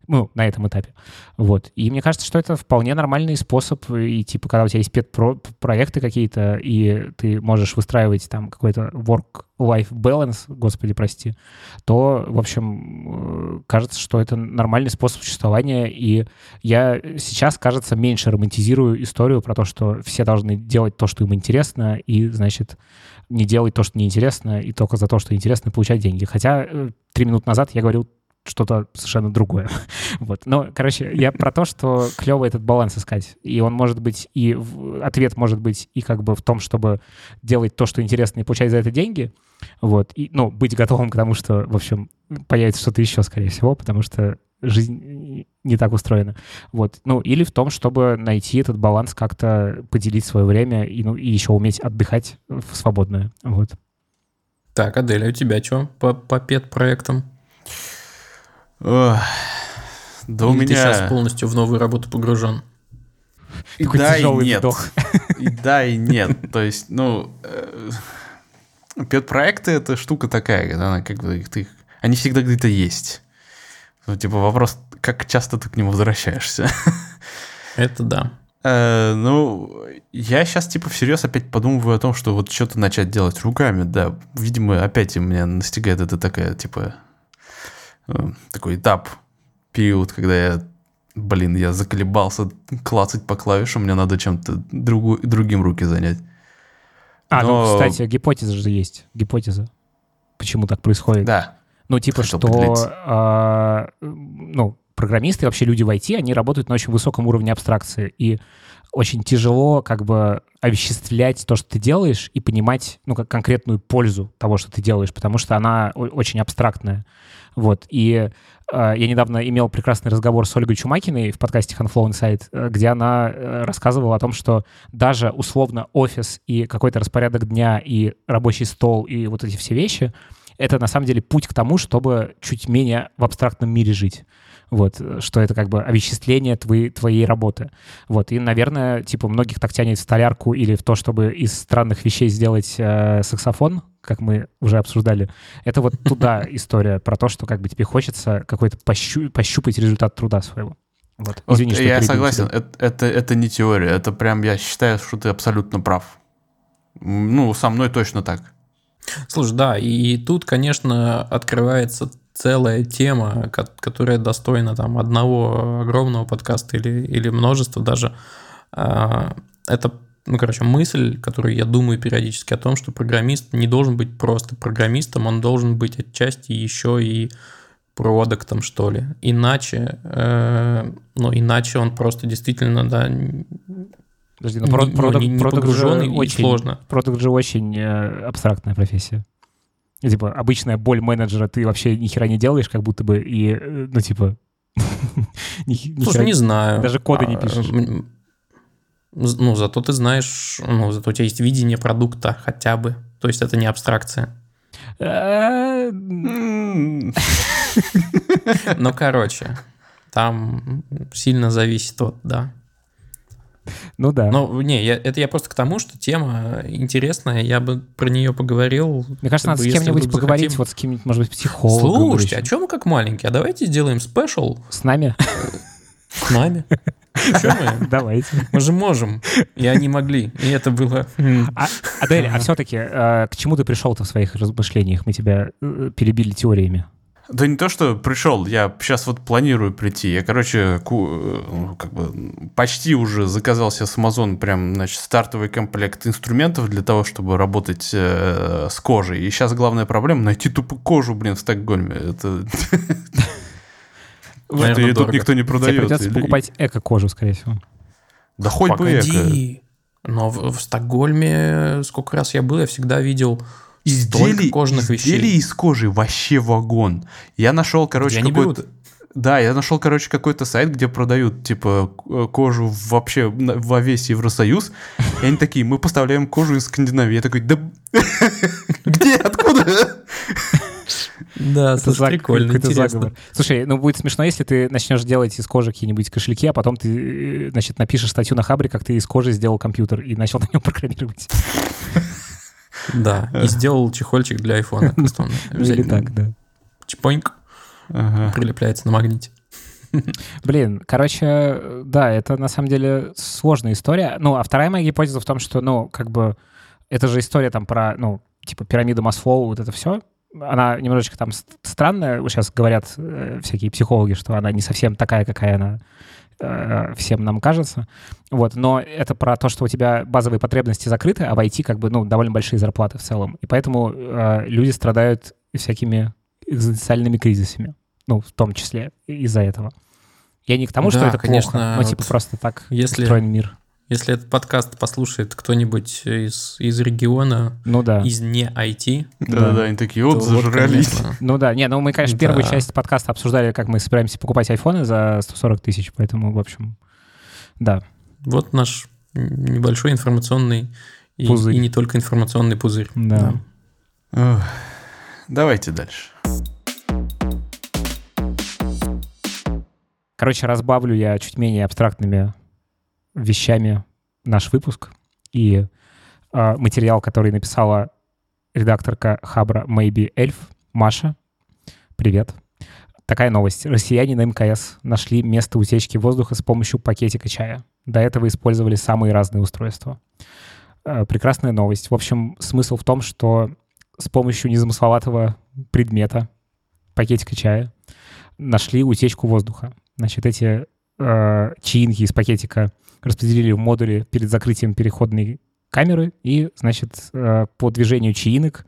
Ну, на этом этапе. Вот. И мне кажется, что это вполне нормальный способ, и типа, когда у тебя есть пет-проекты какие-то, и ты можешь выстраивать там какой-то work-life balance, господи, прости, то, в общем, э, кажется, что это нормальный способ существования, и я сейчас, кажется, меньше романтизирую историю про то, что все должны делать то, что им интересно, и, значит, не делать то, что неинтересно, и только за то, что интересно, получать деньги. Хотя э, три минут назад я говорил что-то совершенно другое. вот. Но, короче, я про то, что клево этот баланс искать. И он может быть, и ответ может быть и как бы в том, чтобы делать то, что интересно, и получать за это деньги. Вот. И, ну, быть готовым к тому, что, в общем, появится что-то еще, скорее всего, потому что жизнь не так устроена. Вот. Ну, или в том, чтобы найти этот баланс, как-то поделить свое время и, ну, и еще уметь отдыхать в свободное. Вот. Так, Адель, а у тебя что по, по пет-проектам? Да у Или ты сейчас меня... полностью в новую работу погружен? И Такой да, и нет. вдох. И да, и нет. То есть, ну, э, пет-проекты — это штука такая, когда она как бы их- ты, они всегда где-то есть. Ну, типа вопрос, как часто ты к нему возвращаешься. Это да. Э, ну, я сейчас типа всерьез опять подумываю о том, что вот что-то начать делать руками, да. Видимо, опять у меня настигает это такая, типа, э, такой этап, период, когда я, блин, я заколебался клацать по клавишам, мне надо чем-то другу- другим руки занять. А, Но- ну, кстати, гипотеза же есть. Гипотеза. Почему так происходит? Да. Ну, типа, Хотел что, а, ну, программисты, вообще люди в IT, они работают на очень высоком уровне абстракции. И очень тяжело как бы овеществлять то, что ты делаешь, и понимать, ну, как конкретную пользу того, что ты делаешь, потому что она очень абстрактная. Вот. И э, я недавно имел прекрасный разговор с Ольгой Чумакиной в подкасте Handflow Insight, э, где она э, рассказывала о том, что даже условно офис и какой-то распорядок дня, и рабочий стол, и вот эти все вещи, это на самом деле путь к тому, чтобы чуть менее в абстрактном мире жить вот, что это как бы овеществление твоей, твоей работы. Вот, и, наверное, типа, многих так тянет в столярку или в то, чтобы из странных вещей сделать э, саксофон, как мы уже обсуждали. Это вот туда история про то, что как бы тебе хочется какой-то пощу, пощупать результат труда своего. Вот. Извини, вот что я согласен, это, это, это не теория, это прям я считаю, что ты абсолютно прав. Ну, со мной точно так. Слушай, да, и тут, конечно, открывается целая тема, которая достойна там одного огромного подкаста или, или множества даже. А, это, ну, короче, мысль, которую я думаю периодически о том, что программист не должен быть просто программистом, он должен быть отчасти еще и продуктом, что ли. Иначе, э, ну, иначе он просто действительно, да, Подожди, но продукт, ну, не, не продукт же очень сложно. Продукт же очень э, абстрактная профессия типа, обычная боль менеджера, ты вообще ни хера не делаешь, как будто бы, и, э, ну, типа... Слушай, не знаю. Даже коды не а, пишешь. Ну, зато ты знаешь, ну, зато у тебя есть видение продукта хотя бы. То есть это не абстракция. Э, ну, короче, там сильно зависит от, да. Ну да. Ну, не, я, это я просто к тому, что тема интересная, я бы про нее поговорил. Мне кажется, надо бы, с кем-нибудь поговорить, захотим... вот с кем-нибудь, может быть, психологом. Слушайте, а чем мы как маленькие? А давайте сделаем спешл. С нами? С нами. Что мы? Давайте. Мы же можем. И они могли. И это было... А, Адель, а все-таки э, к чему ты пришел-то в своих размышлениях? Мы тебя э, перебили теориями. Да не то, что пришел, я сейчас вот планирую прийти. Я, короче, ку, э, как бы почти уже заказал себе с Amazon прям, значит, стартовый комплект инструментов для того, чтобы работать э, с кожей. И сейчас главная проблема найти тупо кожу, блин, в Стокгольме. Это... Вот и тут никто не продает. Тебе придется покупать эко-кожу, скорее всего. Да хоть бы эко. Но в Стокгольме сколько раз я был, я всегда видел изделий, кожных изделий вещей. из кожи вообще вагон. Я нашел, короче, какой-то... Да, я нашел, короче, какой-то сайт, где продают, типа, кожу вообще во весь Евросоюз. И они такие, мы поставляем кожу из Скандинавии. Я такой, да где, откуда? Да, это слушай, прикольно, интересно. Слушай, ну будет смешно, если ты начнешь делать из кожи какие-нибудь кошельки, а потом ты, э, значит, напишешь статью на Хабре, как ты из кожи сделал компьютер и начал на нем программировать. Да, и сделал чехольчик для айфона кастомный. Или так, да. Чпоньк. Прилепляется на магните. Блин, короче, да, это на самом деле сложная история. Ну, а вторая моя гипотеза в том, что, ну, как бы, это же история там про, ну, типа пирамида Маслоу, вот это все. Она немножечко там странная. Сейчас говорят э, всякие психологи, что она не совсем такая, какая она Э, всем нам кажется. Вот, но это про то, что у тебя базовые потребности закрыты, а в IT как бы, ну, довольно большие зарплаты в целом. И поэтому э, люди страдают всякими экзистенциальными кризисами. Ну, в том числе из-за этого. Я не к тому, да, что это конечно, плохо, но типа просто так если, устроен мир. Если этот подкаст послушает кто-нибудь из, из региона, ну да. из не IT, да-да, они такие, вот зажрались. Вот, ну да, не, ну мы, конечно, да. первую часть подкаста обсуждали, как мы собираемся покупать айфоны за 140 тысяч, поэтому, в общем, да. Вот наш небольшой информационный и, пузырь. и не только информационный пузырь. Да. да. Ох, давайте дальше. Короче, разбавлю я чуть менее абстрактными вещами наш выпуск и э, материал, который написала редакторка Хабра Maybe Эльф Маша. Привет. Такая новость. Россияне на МКС нашли место утечки воздуха с помощью пакетика чая. До этого использовали самые разные устройства. Э, прекрасная новость. В общем, смысл в том, что с помощью незамысловатого предмета, пакетика чая, нашли утечку воздуха. Значит, эти э, чаинки из пакетика распределили в модуле перед закрытием переходной камеры, и, значит, э, по движению чаинок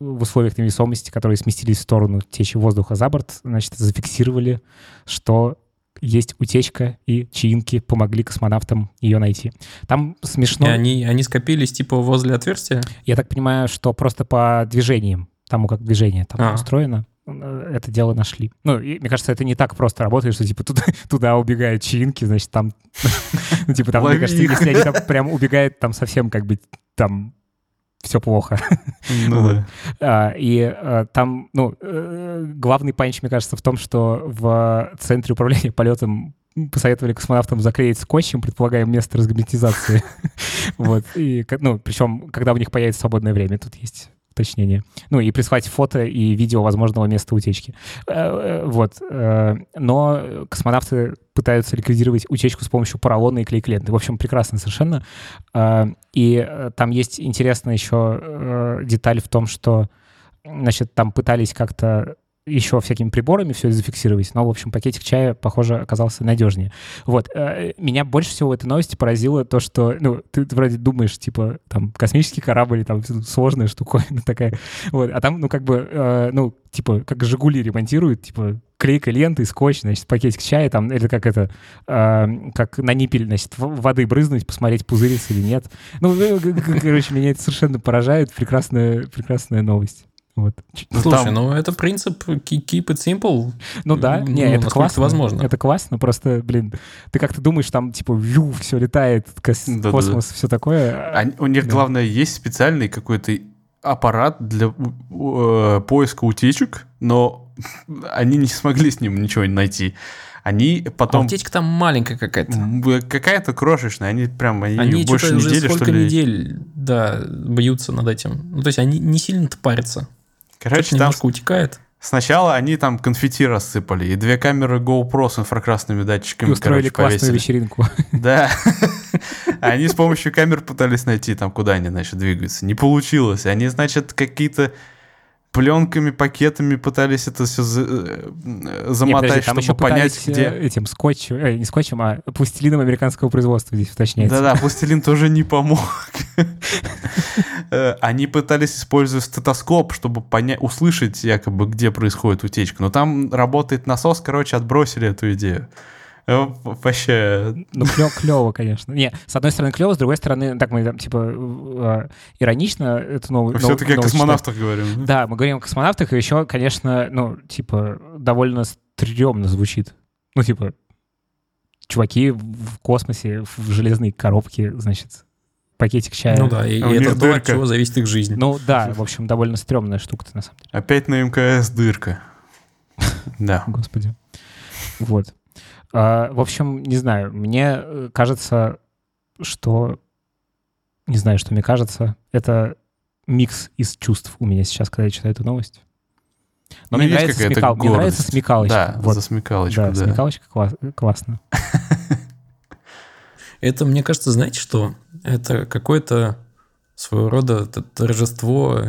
в условиях невесомости, которые сместились в сторону течи воздуха за борт, значит, зафиксировали, что есть утечка, и чаинки помогли космонавтам ее найти. Там смешно... И они, они скопились типа возле отверстия? Я так понимаю, что просто по движениям, тому как движение там а. устроено, это дело нашли. Ну, и, мне кажется, это не так просто работает, что типа туда, туда убегают чаинки, значит, там... Ну, типа там, мне кажется, если они там прям убегают, там совсем как бы там все плохо. Ну, да. а, и а, там, ну, э, главный панч, мне кажется, в том, что в центре управления полетом посоветовали космонавтам заклеить скотчем, предполагаем, место разгерметизации. вот. И, ну, причем, когда у них появится свободное время, тут есть уточнение. Ну, и прислать фото и видео возможного места утечки. Э, э, вот. Э, но космонавты пытаются ликвидировать утечку с помощью поролона и клейк-ленты. В общем, прекрасно совершенно. И там есть интересная еще деталь в том, что значит, там пытались как-то еще всякими приборами все зафиксировать, но, в общем, пакетик чая, похоже, оказался надежнее. Вот. Э, меня больше всего в этой новости поразило то, что, ну, ты, вроде думаешь, типа, там, космический корабль, там, сложная штуковина такая, вот, а там, ну, как бы, э, ну, типа, как «Жигули» ремонтируют, типа, клейка ленты, скотч, значит, пакетик чая, там, или как это, э, как на ниппель, значит, воды брызнуть, посмотреть, пузырится или нет. Ну, э, короче, меня это совершенно поражает. Прекрасная, прекрасная новость. Вот. Ну, Слушай, там... ну это принцип keep it simple. Ну да, не, ну, это классно. возможно. Это классно, просто, блин, ты как-то думаешь, там, типа, вью, все летает, кос... да, космос, да, да. все такое. Они, у них, да. главное, есть специальный какой-то аппарат для э, поиска утечек, но они не смогли с ним ничего найти. Они потом... А утечка там маленькая какая-то. Какая-то крошечная. Они прям они, они больше недели, что ли... недель, да, бьются над этим. Ну, то есть они не сильно-то парятся. Короче, там немножко утекает. Сначала они там конфетти рассыпали, и две камеры GoPro с инфракрасными датчиками, и устроили короче, классную повесили. вечеринку. Да. Они с помощью камер пытались найти, там, куда они, значит, двигаются. Не получилось. Они, значит, какие-то пленками, пакетами пытались это все за, э, замотать, не, подожди, чтобы понять, где... Э, этим скотчем, э, не скотчем, а пластилином американского производства здесь уточняется. Да-да, пластилин тоже не помог. Э, они пытались использовать стетоскоп, чтобы понять, услышать якобы, где происходит утечка. Но там работает насос, короче, отбросили эту идею. Э, вообще... Ну, клево, клево, конечно. Не, с одной стороны клево, с другой стороны, так мы там, типа, э, иронично эту новую... Все-таки о космонавтах читаем. говорим. Да, мы говорим о космонавтах, и еще, конечно, ну, типа, довольно стрёмно звучит. Ну, типа, чуваки в космосе, в железной коробке, значит, пакетик чая. Ну да, и, а и это то, от чего зависит их жизнь. Ну да, в общем, довольно стрёмная штука-то на самом деле. Опять на МКС дырка. Да. Господи. Вот. А, в общем, не знаю, мне э, кажется, что... Не знаю, что мне кажется. Это микс из чувств у меня сейчас, когда я читаю эту новость. Но ну, мне, нравится смекал... мне нравится смекалочка. Да, вот. за смекалочку, да. да. смекалочка класс... классно. Это, мне кажется, знаете что? Это какое-то своего рода торжество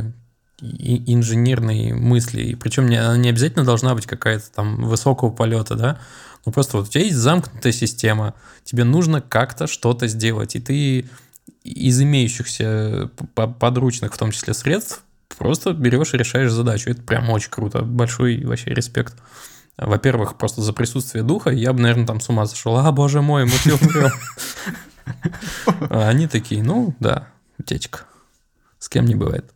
инженерной мысли. И причем не, она не обязательно должна быть какая-то там высокого полета, да? Ну просто вот у тебя есть замкнутая система, тебе нужно как-то что-то сделать, и ты из имеющихся подручных, в том числе средств, просто берешь и решаешь задачу. Это прям очень круто. Большой вообще респект. Во-первых, просто за присутствие духа я бы, наверное, там с ума сошел. А, боже мой, мы все умрем. А они такие, ну, да, утечка. С кем не бывает.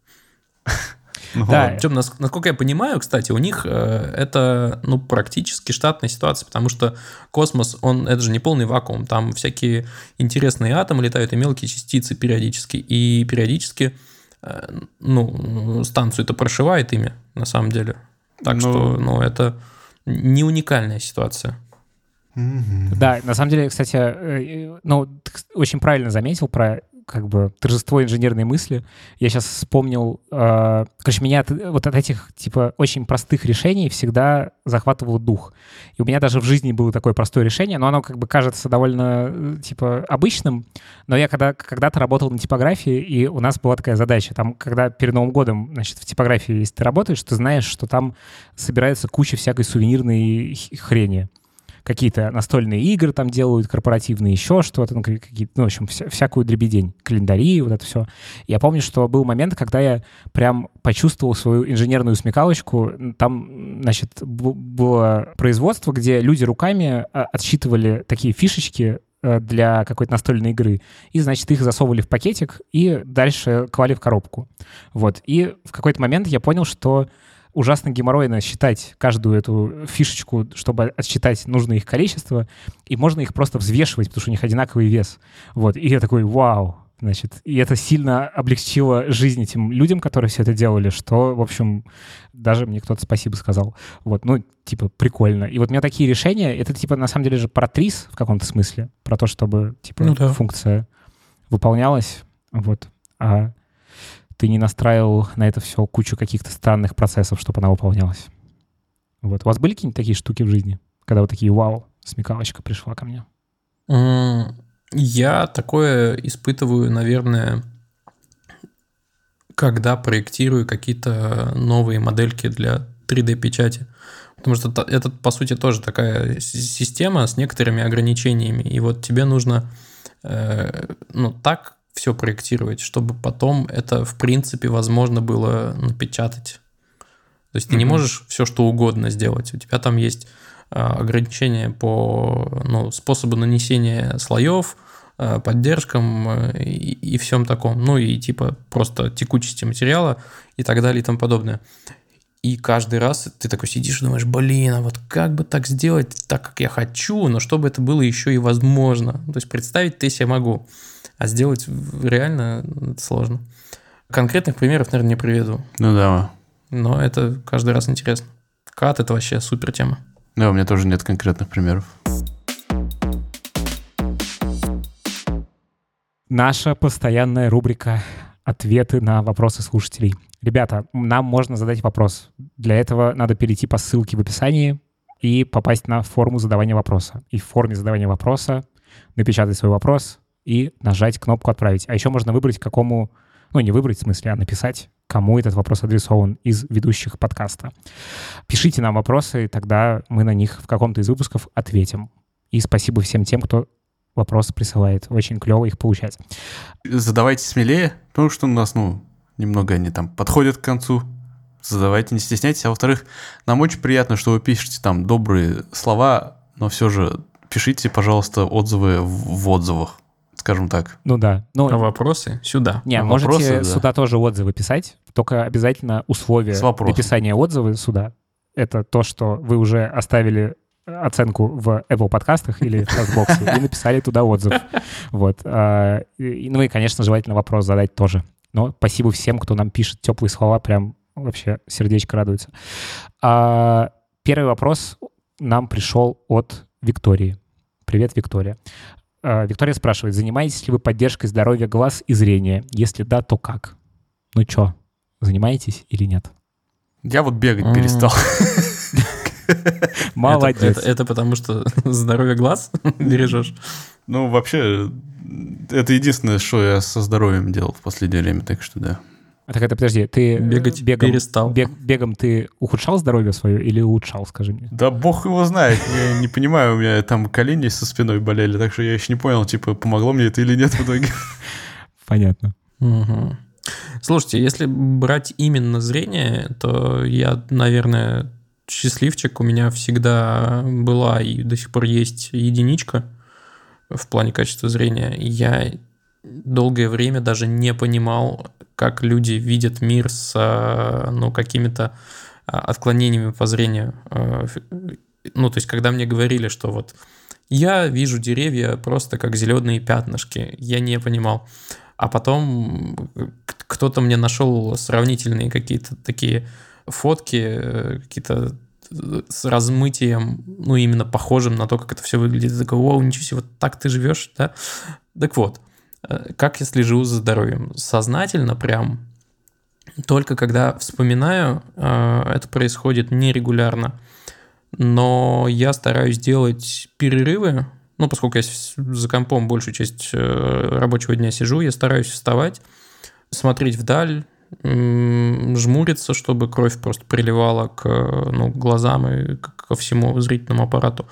Да. Причем, насколько я понимаю, кстати, у них э, это ну, практически штатная ситуация, потому что космос, он это же не полный вакуум, там всякие интересные атомы летают и мелкие частицы периодически, и периодически э, ну, станцию это прошивает ими, на самом деле. Так ну... что, ну, это не уникальная ситуация. Да, на самом деле, кстати, э, ну, очень правильно заметил про как бы торжество инженерной мысли. Я сейчас вспомнил, э, короче, меня от, вот от этих, типа, очень простых решений всегда захватывал дух. И у меня даже в жизни было такое простое решение, но оно как бы кажется довольно, типа, обычным. Но я когда, когда-то работал на типографии, и у нас была такая задача. Там, когда перед Новым годом, значит, в типографии, если ты работаешь, ты знаешь, что там собирается куча всякой сувенирной хрени какие-то настольные игры там делают, корпоративные, еще что-то, ну, какие ну, в общем, вся, всякую дребедень, календари, вот это все. Я помню, что был момент, когда я прям почувствовал свою инженерную смекалочку. Там, значит, было производство, где люди руками а, отсчитывали такие фишечки э, для какой-то настольной игры. И, значит, их засовывали в пакетик и дальше клали в коробку. Вот. И в какой-то момент я понял, что ужасно геморройно считать каждую эту фишечку, чтобы отсчитать нужное их количество, и можно их просто взвешивать, потому что у них одинаковый вес. Вот. И я такой, вау, Значит, и это сильно облегчило жизнь этим людям, которые все это делали, что, в общем, даже мне кто-то спасибо сказал. Вот, ну, типа, прикольно. И вот у меня такие решения, это, типа, на самом деле же про трис в каком-то смысле, про то, чтобы, типа, ну, да. функция выполнялась, вот. А ты не настраивал на это все кучу каких-то странных процессов, чтобы она выполнялась. Вот. У вас были какие-нибудь такие штуки в жизни, когда вы такие, вау, смекалочка пришла ко мне? Я такое испытываю, наверное, когда проектирую какие-то новые модельки для 3D-печати. Потому что это, по сути, тоже такая система с некоторыми ограничениями. И вот тебе нужно э, ну, так все проектировать, чтобы потом это, в принципе, возможно было напечатать. То есть ты mm-hmm. не можешь все, что угодно сделать. У тебя там есть э, ограничения по ну, способу нанесения слоев, э, поддержкам э, и, и всем таком. Ну и типа просто текучести материала и так далее и тому подобное. И каждый раз ты такой сидишь и думаешь, блин, а вот как бы так сделать так, как я хочу, но чтобы это было еще и возможно. То есть представить ты себе могу. А сделать реально сложно. Конкретных примеров, наверное, не приведу. Ну да. Но это каждый раз интересно. Кат — это вообще супер тема. Да, у меня тоже нет конкретных примеров. Наша постоянная рубрика «Ответы на вопросы слушателей». Ребята, нам можно задать вопрос. Для этого надо перейти по ссылке в описании и попасть на форму задавания вопроса. И в форме задавания вопроса напечатать свой вопрос, и нажать кнопку «Отправить». А еще можно выбрать, какому... Ну, не выбрать, в смысле, а написать, кому этот вопрос адресован из ведущих подкаста. Пишите нам вопросы, и тогда мы на них в каком-то из выпусков ответим. И спасибо всем тем, кто вопросы присылает. Очень клево их получать. Задавайте смелее, потому что у нас, ну, немного они там подходят к концу. Задавайте, не стесняйтесь. А во-вторых, нам очень приятно, что вы пишете там добрые слова, но все же пишите, пожалуйста, отзывы в отзывах скажем так. Ну да. Ну, а вопросы сюда. Не, а можете вопросы, да. сюда тоже отзывы писать, только обязательно условия написания отзыва сюда. Это то, что вы уже оставили оценку в Apple подкастах или в CastBox и написали туда отзыв. Вот. А, ну и, конечно, желательно вопрос задать тоже. Но спасибо всем, кто нам пишет теплые слова, прям вообще сердечко радуется. А, первый вопрос нам пришел от Виктории. Привет, Виктория. А, Виктория спрашивает, занимаетесь ли вы поддержкой здоровья глаз и зрения? Если да, то как? Ну чё, занимаетесь или нет? Я вот бегать перестал. Молодец. Это, потому что здоровье глаз бережешь? Ну, вообще, это единственное, что я со здоровьем делал в последнее время, так что да. А так это, подожди, ты бегать бегом, перестал. Бег, бегом ты ухудшал здоровье свое или улучшал, скажи мне? Да бог его знает, я не понимаю, у меня там колени со спиной болели, так что я еще не понял, типа, помогло мне это или нет в итоге. Понятно. Угу. Слушайте, если брать именно зрение, то я, наверное, счастливчик. У меня всегда была и до сих пор есть единичка в плане качества зрения. Я долгое время даже не понимал, как люди видят мир с э, ну, какими-то а, отклонениями по зрению. Э, ну, то есть, когда мне говорили, что вот я вижу деревья просто как зеленые пятнышки, я не понимал. А потом кто-то мне нашел сравнительные какие-то такие фотки, э, какие-то с размытием, ну, именно похожим на то, как это все выглядит. Я такой, вау, ничего себе, вот так ты живешь, да? Так вот, Э, как я слежу за здоровьем? Сознательно прям. Только когда вспоминаю, э, это происходит нерегулярно. Но я стараюсь делать перерывы, ну, поскольку я за компом большую часть э, рабочего дня сижу, я стараюсь вставать, смотреть вдаль, жмуриться, чтобы кровь просто приливала к ну, глазам и ко всему зрительному аппарату.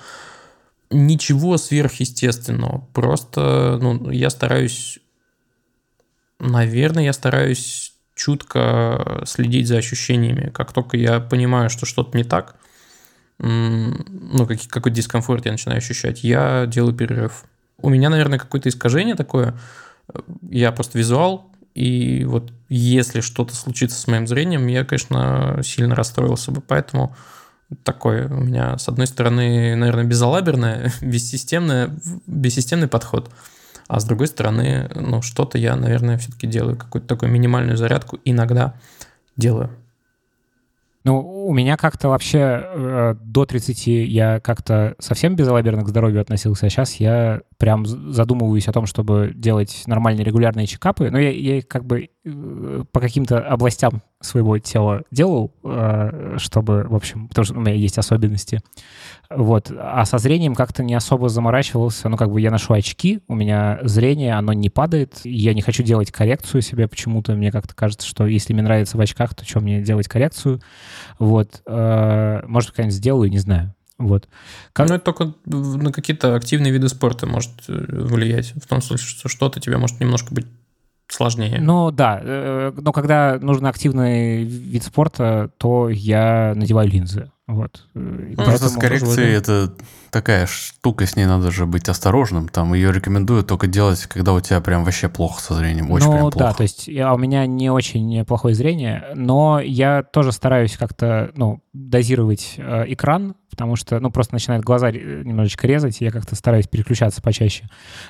Ничего сверхъестественного. Просто ну, я стараюсь, наверное, я стараюсь чутко следить за ощущениями. Как только я понимаю, что что-то не так, ну, какой дискомфорт я начинаю ощущать, я делаю перерыв. У меня, наверное, какое-то искажение такое. Я просто визуал, и вот если что-то случится с моим зрением, я, конечно, сильно расстроился бы. Поэтому такой у меня, с одной стороны, наверное, безалаберное, бессистемное, бессистемный подход, а с другой стороны, ну, что-то я, наверное, все-таки делаю, какую-то такую минимальную зарядку иногда делаю. Ну, у меня как-то вообще э, до 30 я как-то совсем безалаберно к здоровью относился, а сейчас я прям задумываюсь о том, чтобы делать нормальные регулярные чекапы. Но я, я как бы э, по каким-то областям своего тела делал, э, чтобы, в общем, потому что у меня есть особенности. Вот. А со зрением как-то не особо заморачивался. Ну, как бы я ношу очки, у меня зрение, оно не падает. Я не хочу делать коррекцию себе почему-то. Мне как-то кажется, что если мне нравится в очках, то что мне делать коррекцию? Вот. Э, может, когда-нибудь сделаю, не знаю. Вот. Как... Ну, это только на какие-то активные виды спорта может э, влиять. В том смысле, что что-то тебе может немножко быть сложнее. Ну да, э, но когда нужен активный вид спорта, то я надеваю линзы. Вот. Ну, Просто с коррекцией это такая штука, с ней надо же быть осторожным. Там ее рекомендуют только делать, когда у тебя прям вообще плохо со зрением, очень ну, прям плохо. да, то есть а у меня не очень плохое зрение, но я тоже стараюсь как-то, ну, дозировать э, экран, потому что, ну, просто начинает глаза немножечко резать, и я как-то стараюсь переключаться почаще.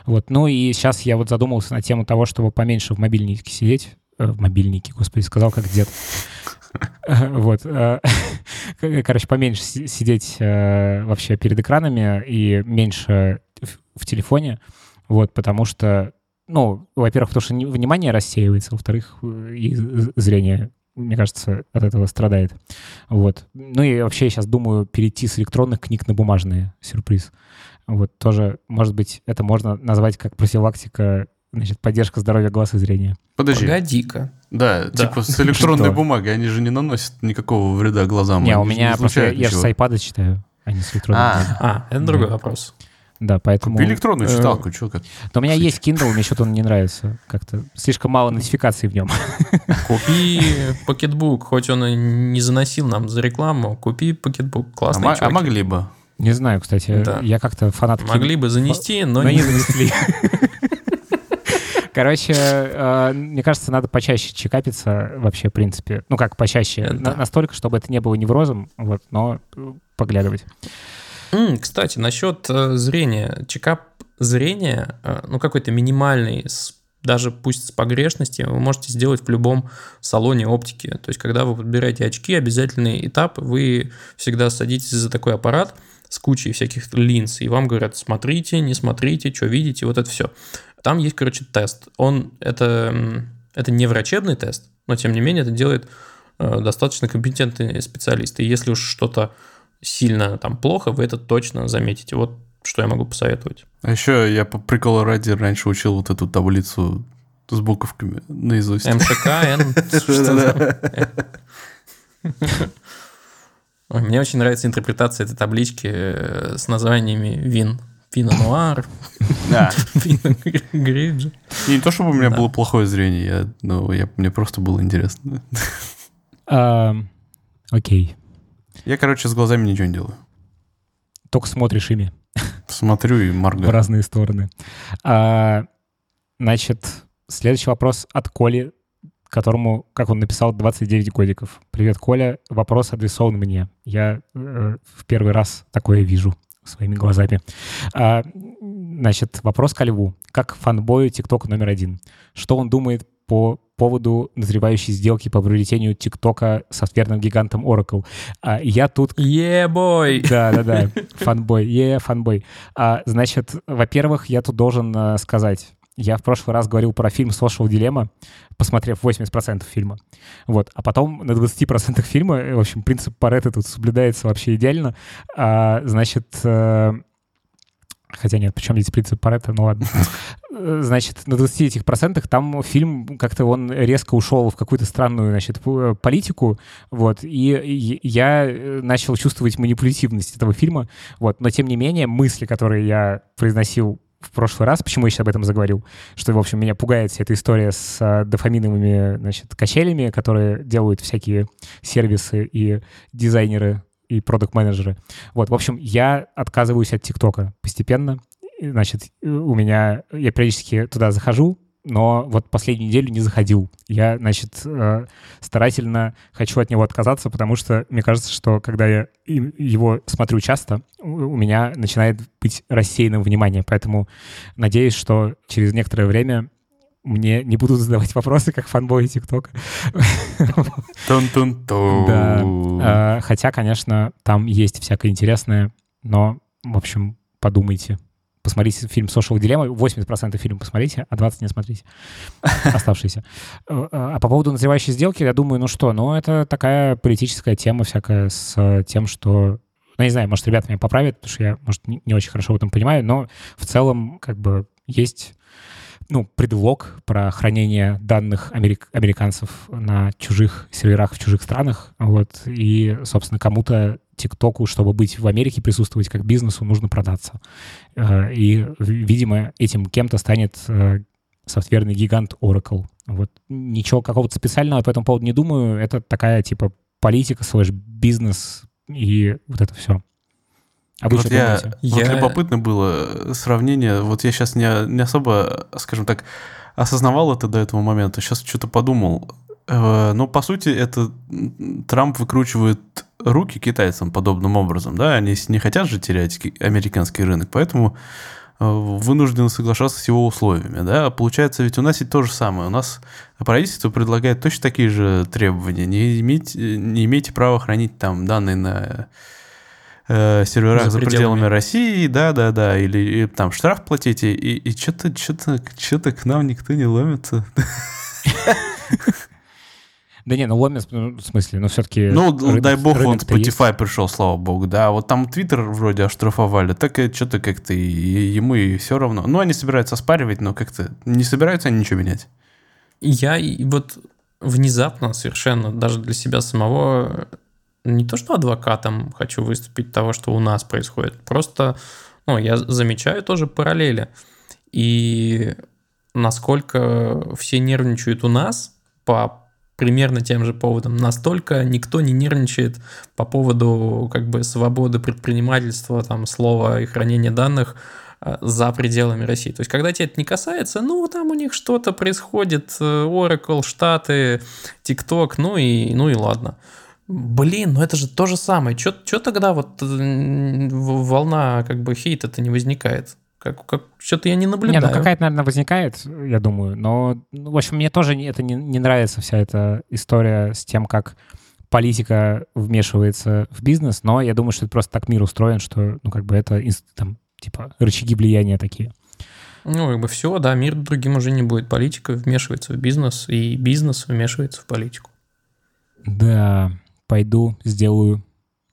Вот. Ну и сейчас я вот задумался на тему того, чтобы поменьше в мобильнике сидеть, э, в мобильнике, господи, сказал как дед. Вот. Э, короче, поменьше сидеть э, вообще перед экранами и меньше в телефоне. Вот, потому что, ну, во-первых, потому что внимание рассеивается, во-вторых, и зрение мне кажется, от этого страдает. Вот. Ну и вообще я сейчас думаю перейти с электронных книг на бумажные. Сюрприз. Вот тоже, может быть, это можно назвать как профилактика Значит, поддержка здоровья глаз и зрения. Подожди. Погоди-ка. Да, да, типа с электронной бумагой, они же не наносят никакого вреда глазам. Не, у меня просто, я же с iPad читаю, а не с электронной а, а, это другой вопрос. Да, поэтому... Купи электронную э, читалку, что как? Но у меня есть Kindle, мне что-то он не нравится. Как-то слишком мало нотификаций в нем. Купи пакетбук, хоть он и не заносил нам за рекламу, купи пакетбук, классный а, а могли бы. Не знаю, кстати, да. я как-то фанат... Могли бы занести, но, но не занесли. Короче, э, мне кажется, надо почаще чекапиться вообще, в принципе. Ну, как почаще. Да. настолько, чтобы это не было неврозом, вот, но поглядывать. Кстати, насчет э, зрения. Чекап зрения, э, ну, какой-то минимальный, даже пусть с погрешностью, вы можете сделать в любом салоне оптики. То есть, когда вы подбираете очки, обязательный этап, вы всегда садитесь за такой аппарат с кучей всяких линз, и вам говорят, смотрите, не смотрите, что видите, вот это все. Там есть, короче, тест. Он, это, это не врачебный тест, но тем не менее это делает э, достаточно компетентный специалист. И если уж что-то сильно там плохо, вы это точно заметите. Вот что я могу посоветовать. А еще я по приколу ради раньше учил вот эту таблицу с буковками наизусть. МШК, Н. Мне очень нравится интерпретация этой таблички э, с названиями вин. Пино Нуар. Да. Пино Гриджи. Не то, чтобы у меня было плохое зрение, я, но я, мне просто было интересно. Окей. Я, короче, с глазами ничего не делаю. Только смотришь ими. Смотрю и моргаю. В разные стороны. А, значит, следующий вопрос от Коли, которому, как он написал, 29 годиков. Привет, Коля. Вопрос адресован мне. Я э, в первый раз такое вижу своими глазами. А, значит, вопрос ко Льву. Как фанбою ТикТока номер один? Что он думает по поводу назревающей сделки по приобретению ТикТока софтверным гигантом Oracle. А, я тут... Е-бой! Да-да-да, фанбой, е фанбой. А, значит, во-первых, я тут должен а, сказать, я в прошлый раз говорил про фильм «Social Dilemma», посмотрев 80% фильма. Вот. А потом на 20% фильма, в общем, принцип Паретта тут соблюдается вообще идеально. А, значит, э, Хотя нет, причем здесь принцип Паретта, ну ладно. Значит, на 20 этих процентах там фильм как-то он резко ушел в какую-то странную, значит, политику, вот, и я начал чувствовать манипулятивность этого фильма, вот, но тем не менее мысли, которые я произносил в прошлый раз, почему я сейчас об этом заговорил, что, в общем, меня пугает вся эта история с а, дофаминовыми, значит, качелями, которые делают всякие сервисы и дизайнеры и продукт-менеджеры. Вот, в общем, я отказываюсь от ТикТока постепенно. Значит, у меня, я периодически туда захожу, но вот последнюю неделю не заходил. Я, значит, э, старательно хочу от него отказаться, потому что мне кажется, что когда я его смотрю часто, у меня начинает быть рассеянным внимание. Поэтому надеюсь, что через некоторое время мне не будут задавать вопросы, как фанбои ТикТока. Да. А, хотя, конечно, там есть всякое интересное, но, в общем, подумайте посмотрите фильм Social Dilemma, 80% фильма посмотрите, а 20% не смотрите. Оставшиеся. Э, а по поводу назревающей сделки, я думаю, ну что, ну это такая политическая тема всякая с тем, что ну, не знаю, может, ребята меня поправят, потому что я, может, не очень хорошо в этом понимаю, но в целом, как бы, есть ну, предлог про хранение данных америк- американцев на чужих серверах в чужих странах. Вот, и, собственно, кому-то ТикТоку, чтобы быть в Америке, присутствовать как бизнесу, нужно продаться. Э, и, видимо, этим кем-то станет э, софтверный гигант Oracle. Вот ничего какого-то специального по этому поводу не думаю. Это такая, типа, политика, слэш бизнес и вот это все. А вы вот что я, думаете? Вот я... любопытно было сравнение. Вот я сейчас не, не особо, скажем так, осознавал это до этого момента. Сейчас что-то подумал. Э, но, по сути, это Трамп выкручивает руки китайцам подобным образом. Да? Они не хотят же терять американский рынок, поэтому э, вынуждены соглашаться с его условиями. Да? Получается, ведь у нас и то же самое. У нас правительство предлагает точно такие же требования. Не, иметь, не имейте права хранить там данные на э, серверах за, за пределами. пределами России, да, да, да, или и, там штраф платите, и, и что-то, что-то, что-то к нам никто не ломится. Да не, ну ломится, ну, в смысле, но все-таки... Ну, дай бог, он Spotify пришел, слава богу, да. Вот там Twitter вроде оштрафовали, так и что-то как-то ему и все равно. Ну, они собираются оспаривать, но как-то не собираются они ничего менять. Я вот внезапно совершенно даже для себя самого не то что адвокатом хочу выступить того, что у нас происходит, просто ну, я замечаю тоже параллели. И насколько все нервничают у нас по примерно тем же поводам, настолько никто не нервничает по поводу как бы свободы предпринимательства, там, слова и хранения данных э, за пределами России. То есть, когда тебя это не касается, ну, там у них что-то происходит, э, Oracle, Штаты, TikTok, ну и, ну и ладно. Блин, ну это же то же самое. Что тогда вот волна как бы хейта-то не возникает? Как, как, что-то я не наблюдаю. Не, ну какая-то, наверное, возникает, я думаю. Но, ну, в общем, мне тоже это не, не нравится вся эта история с тем, как политика вмешивается в бизнес, но я думаю, что это просто так мир устроен, что, ну, как бы это, там, типа, рычаги влияния такие. Ну, как бы все, да, мир другим уже не будет. Политика вмешивается в бизнес, и бизнес вмешивается в политику. Да, пойду сделаю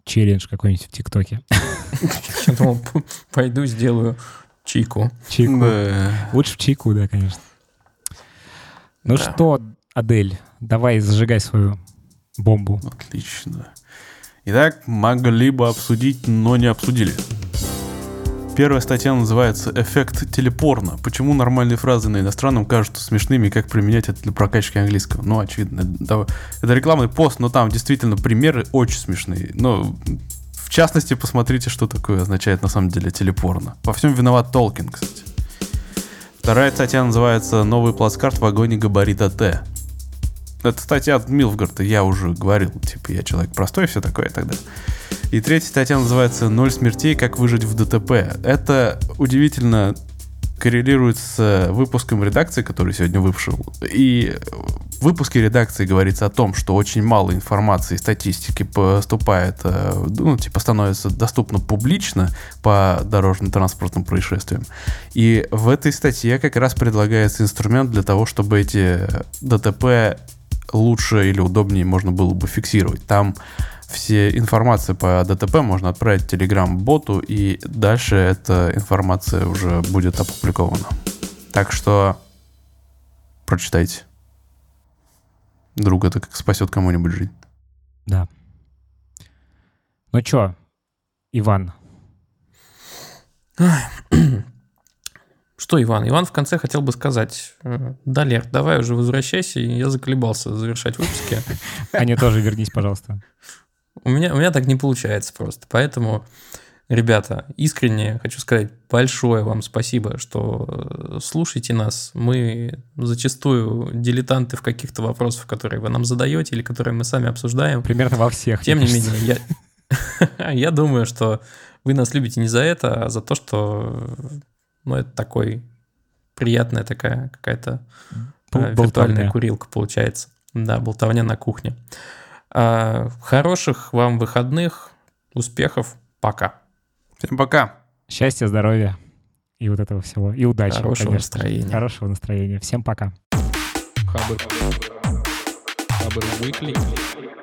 челлендж какой-нибудь в ТикТоке. Я думал, пойду сделаю чайку. Чайку. Лучше в чайку, да, конечно. Ну что, Адель, давай зажигай свою бомбу. Отлично. Итак, могли бы обсудить, но не обсудили. Первая статья называется «Эффект телепорно. Почему нормальные фразы на иностранном кажутся смешными и как применять это для прокачки английского?» Ну, очевидно. Это рекламный пост, но там действительно примеры очень смешные. Но в частности, посмотрите, что такое означает на самом деле телепорно. Во всем виноват Толкин, кстати. Вторая статья называется «Новый плацкарт в вагоне габарита Т». Это статья от Милфгарта, я уже говорил, типа, я человек простой, все такое далее. И третья статья называется «Ноль смертей. Как выжить в ДТП». Это удивительно коррелирует с выпуском редакции, который сегодня вышел. И выпуске редакции говорится о том, что очень мало информации и статистики поступает, э, ну, типа, становится доступно публично по дорожно-транспортным происшествиям. И в этой статье как раз предлагается инструмент для того, чтобы эти ДТП лучше или удобнее можно было бы фиксировать. Там все информации по ДТП можно отправить Telegram-боту, и дальше эта информация уже будет опубликована. Так что прочитайте. Друг это как спасет кому-нибудь жизнь. Да. Ну чё, Иван? Что, Иван? Иван в конце хотел бы сказать, э, Далер, давай уже возвращайся, я заколебался завершать выпуски. Аня, тоже вернись, пожалуйста. У меня, у меня так не получается просто, поэтому, ребята, искренне хочу сказать большое вам спасибо, что э, слушаете нас. Мы зачастую дилетанты в каких-то вопросах, которые вы нам задаете или которые мы сами обсуждаем. Примерно во всех. Тем не менее, я, я думаю, что вы нас любите не за это, а за то, что ну, это такой приятная такая какая-то э, виртуальная курилка получается. Да, болтовня на кухне. А, хороших вам выходных, успехов, пока. Всем пока. Счастья, здоровья и вот этого всего. И удачи. Хорошего конечно. настроения. Хорошего настроения. Всем пока. Хабр. Хабр Weekly.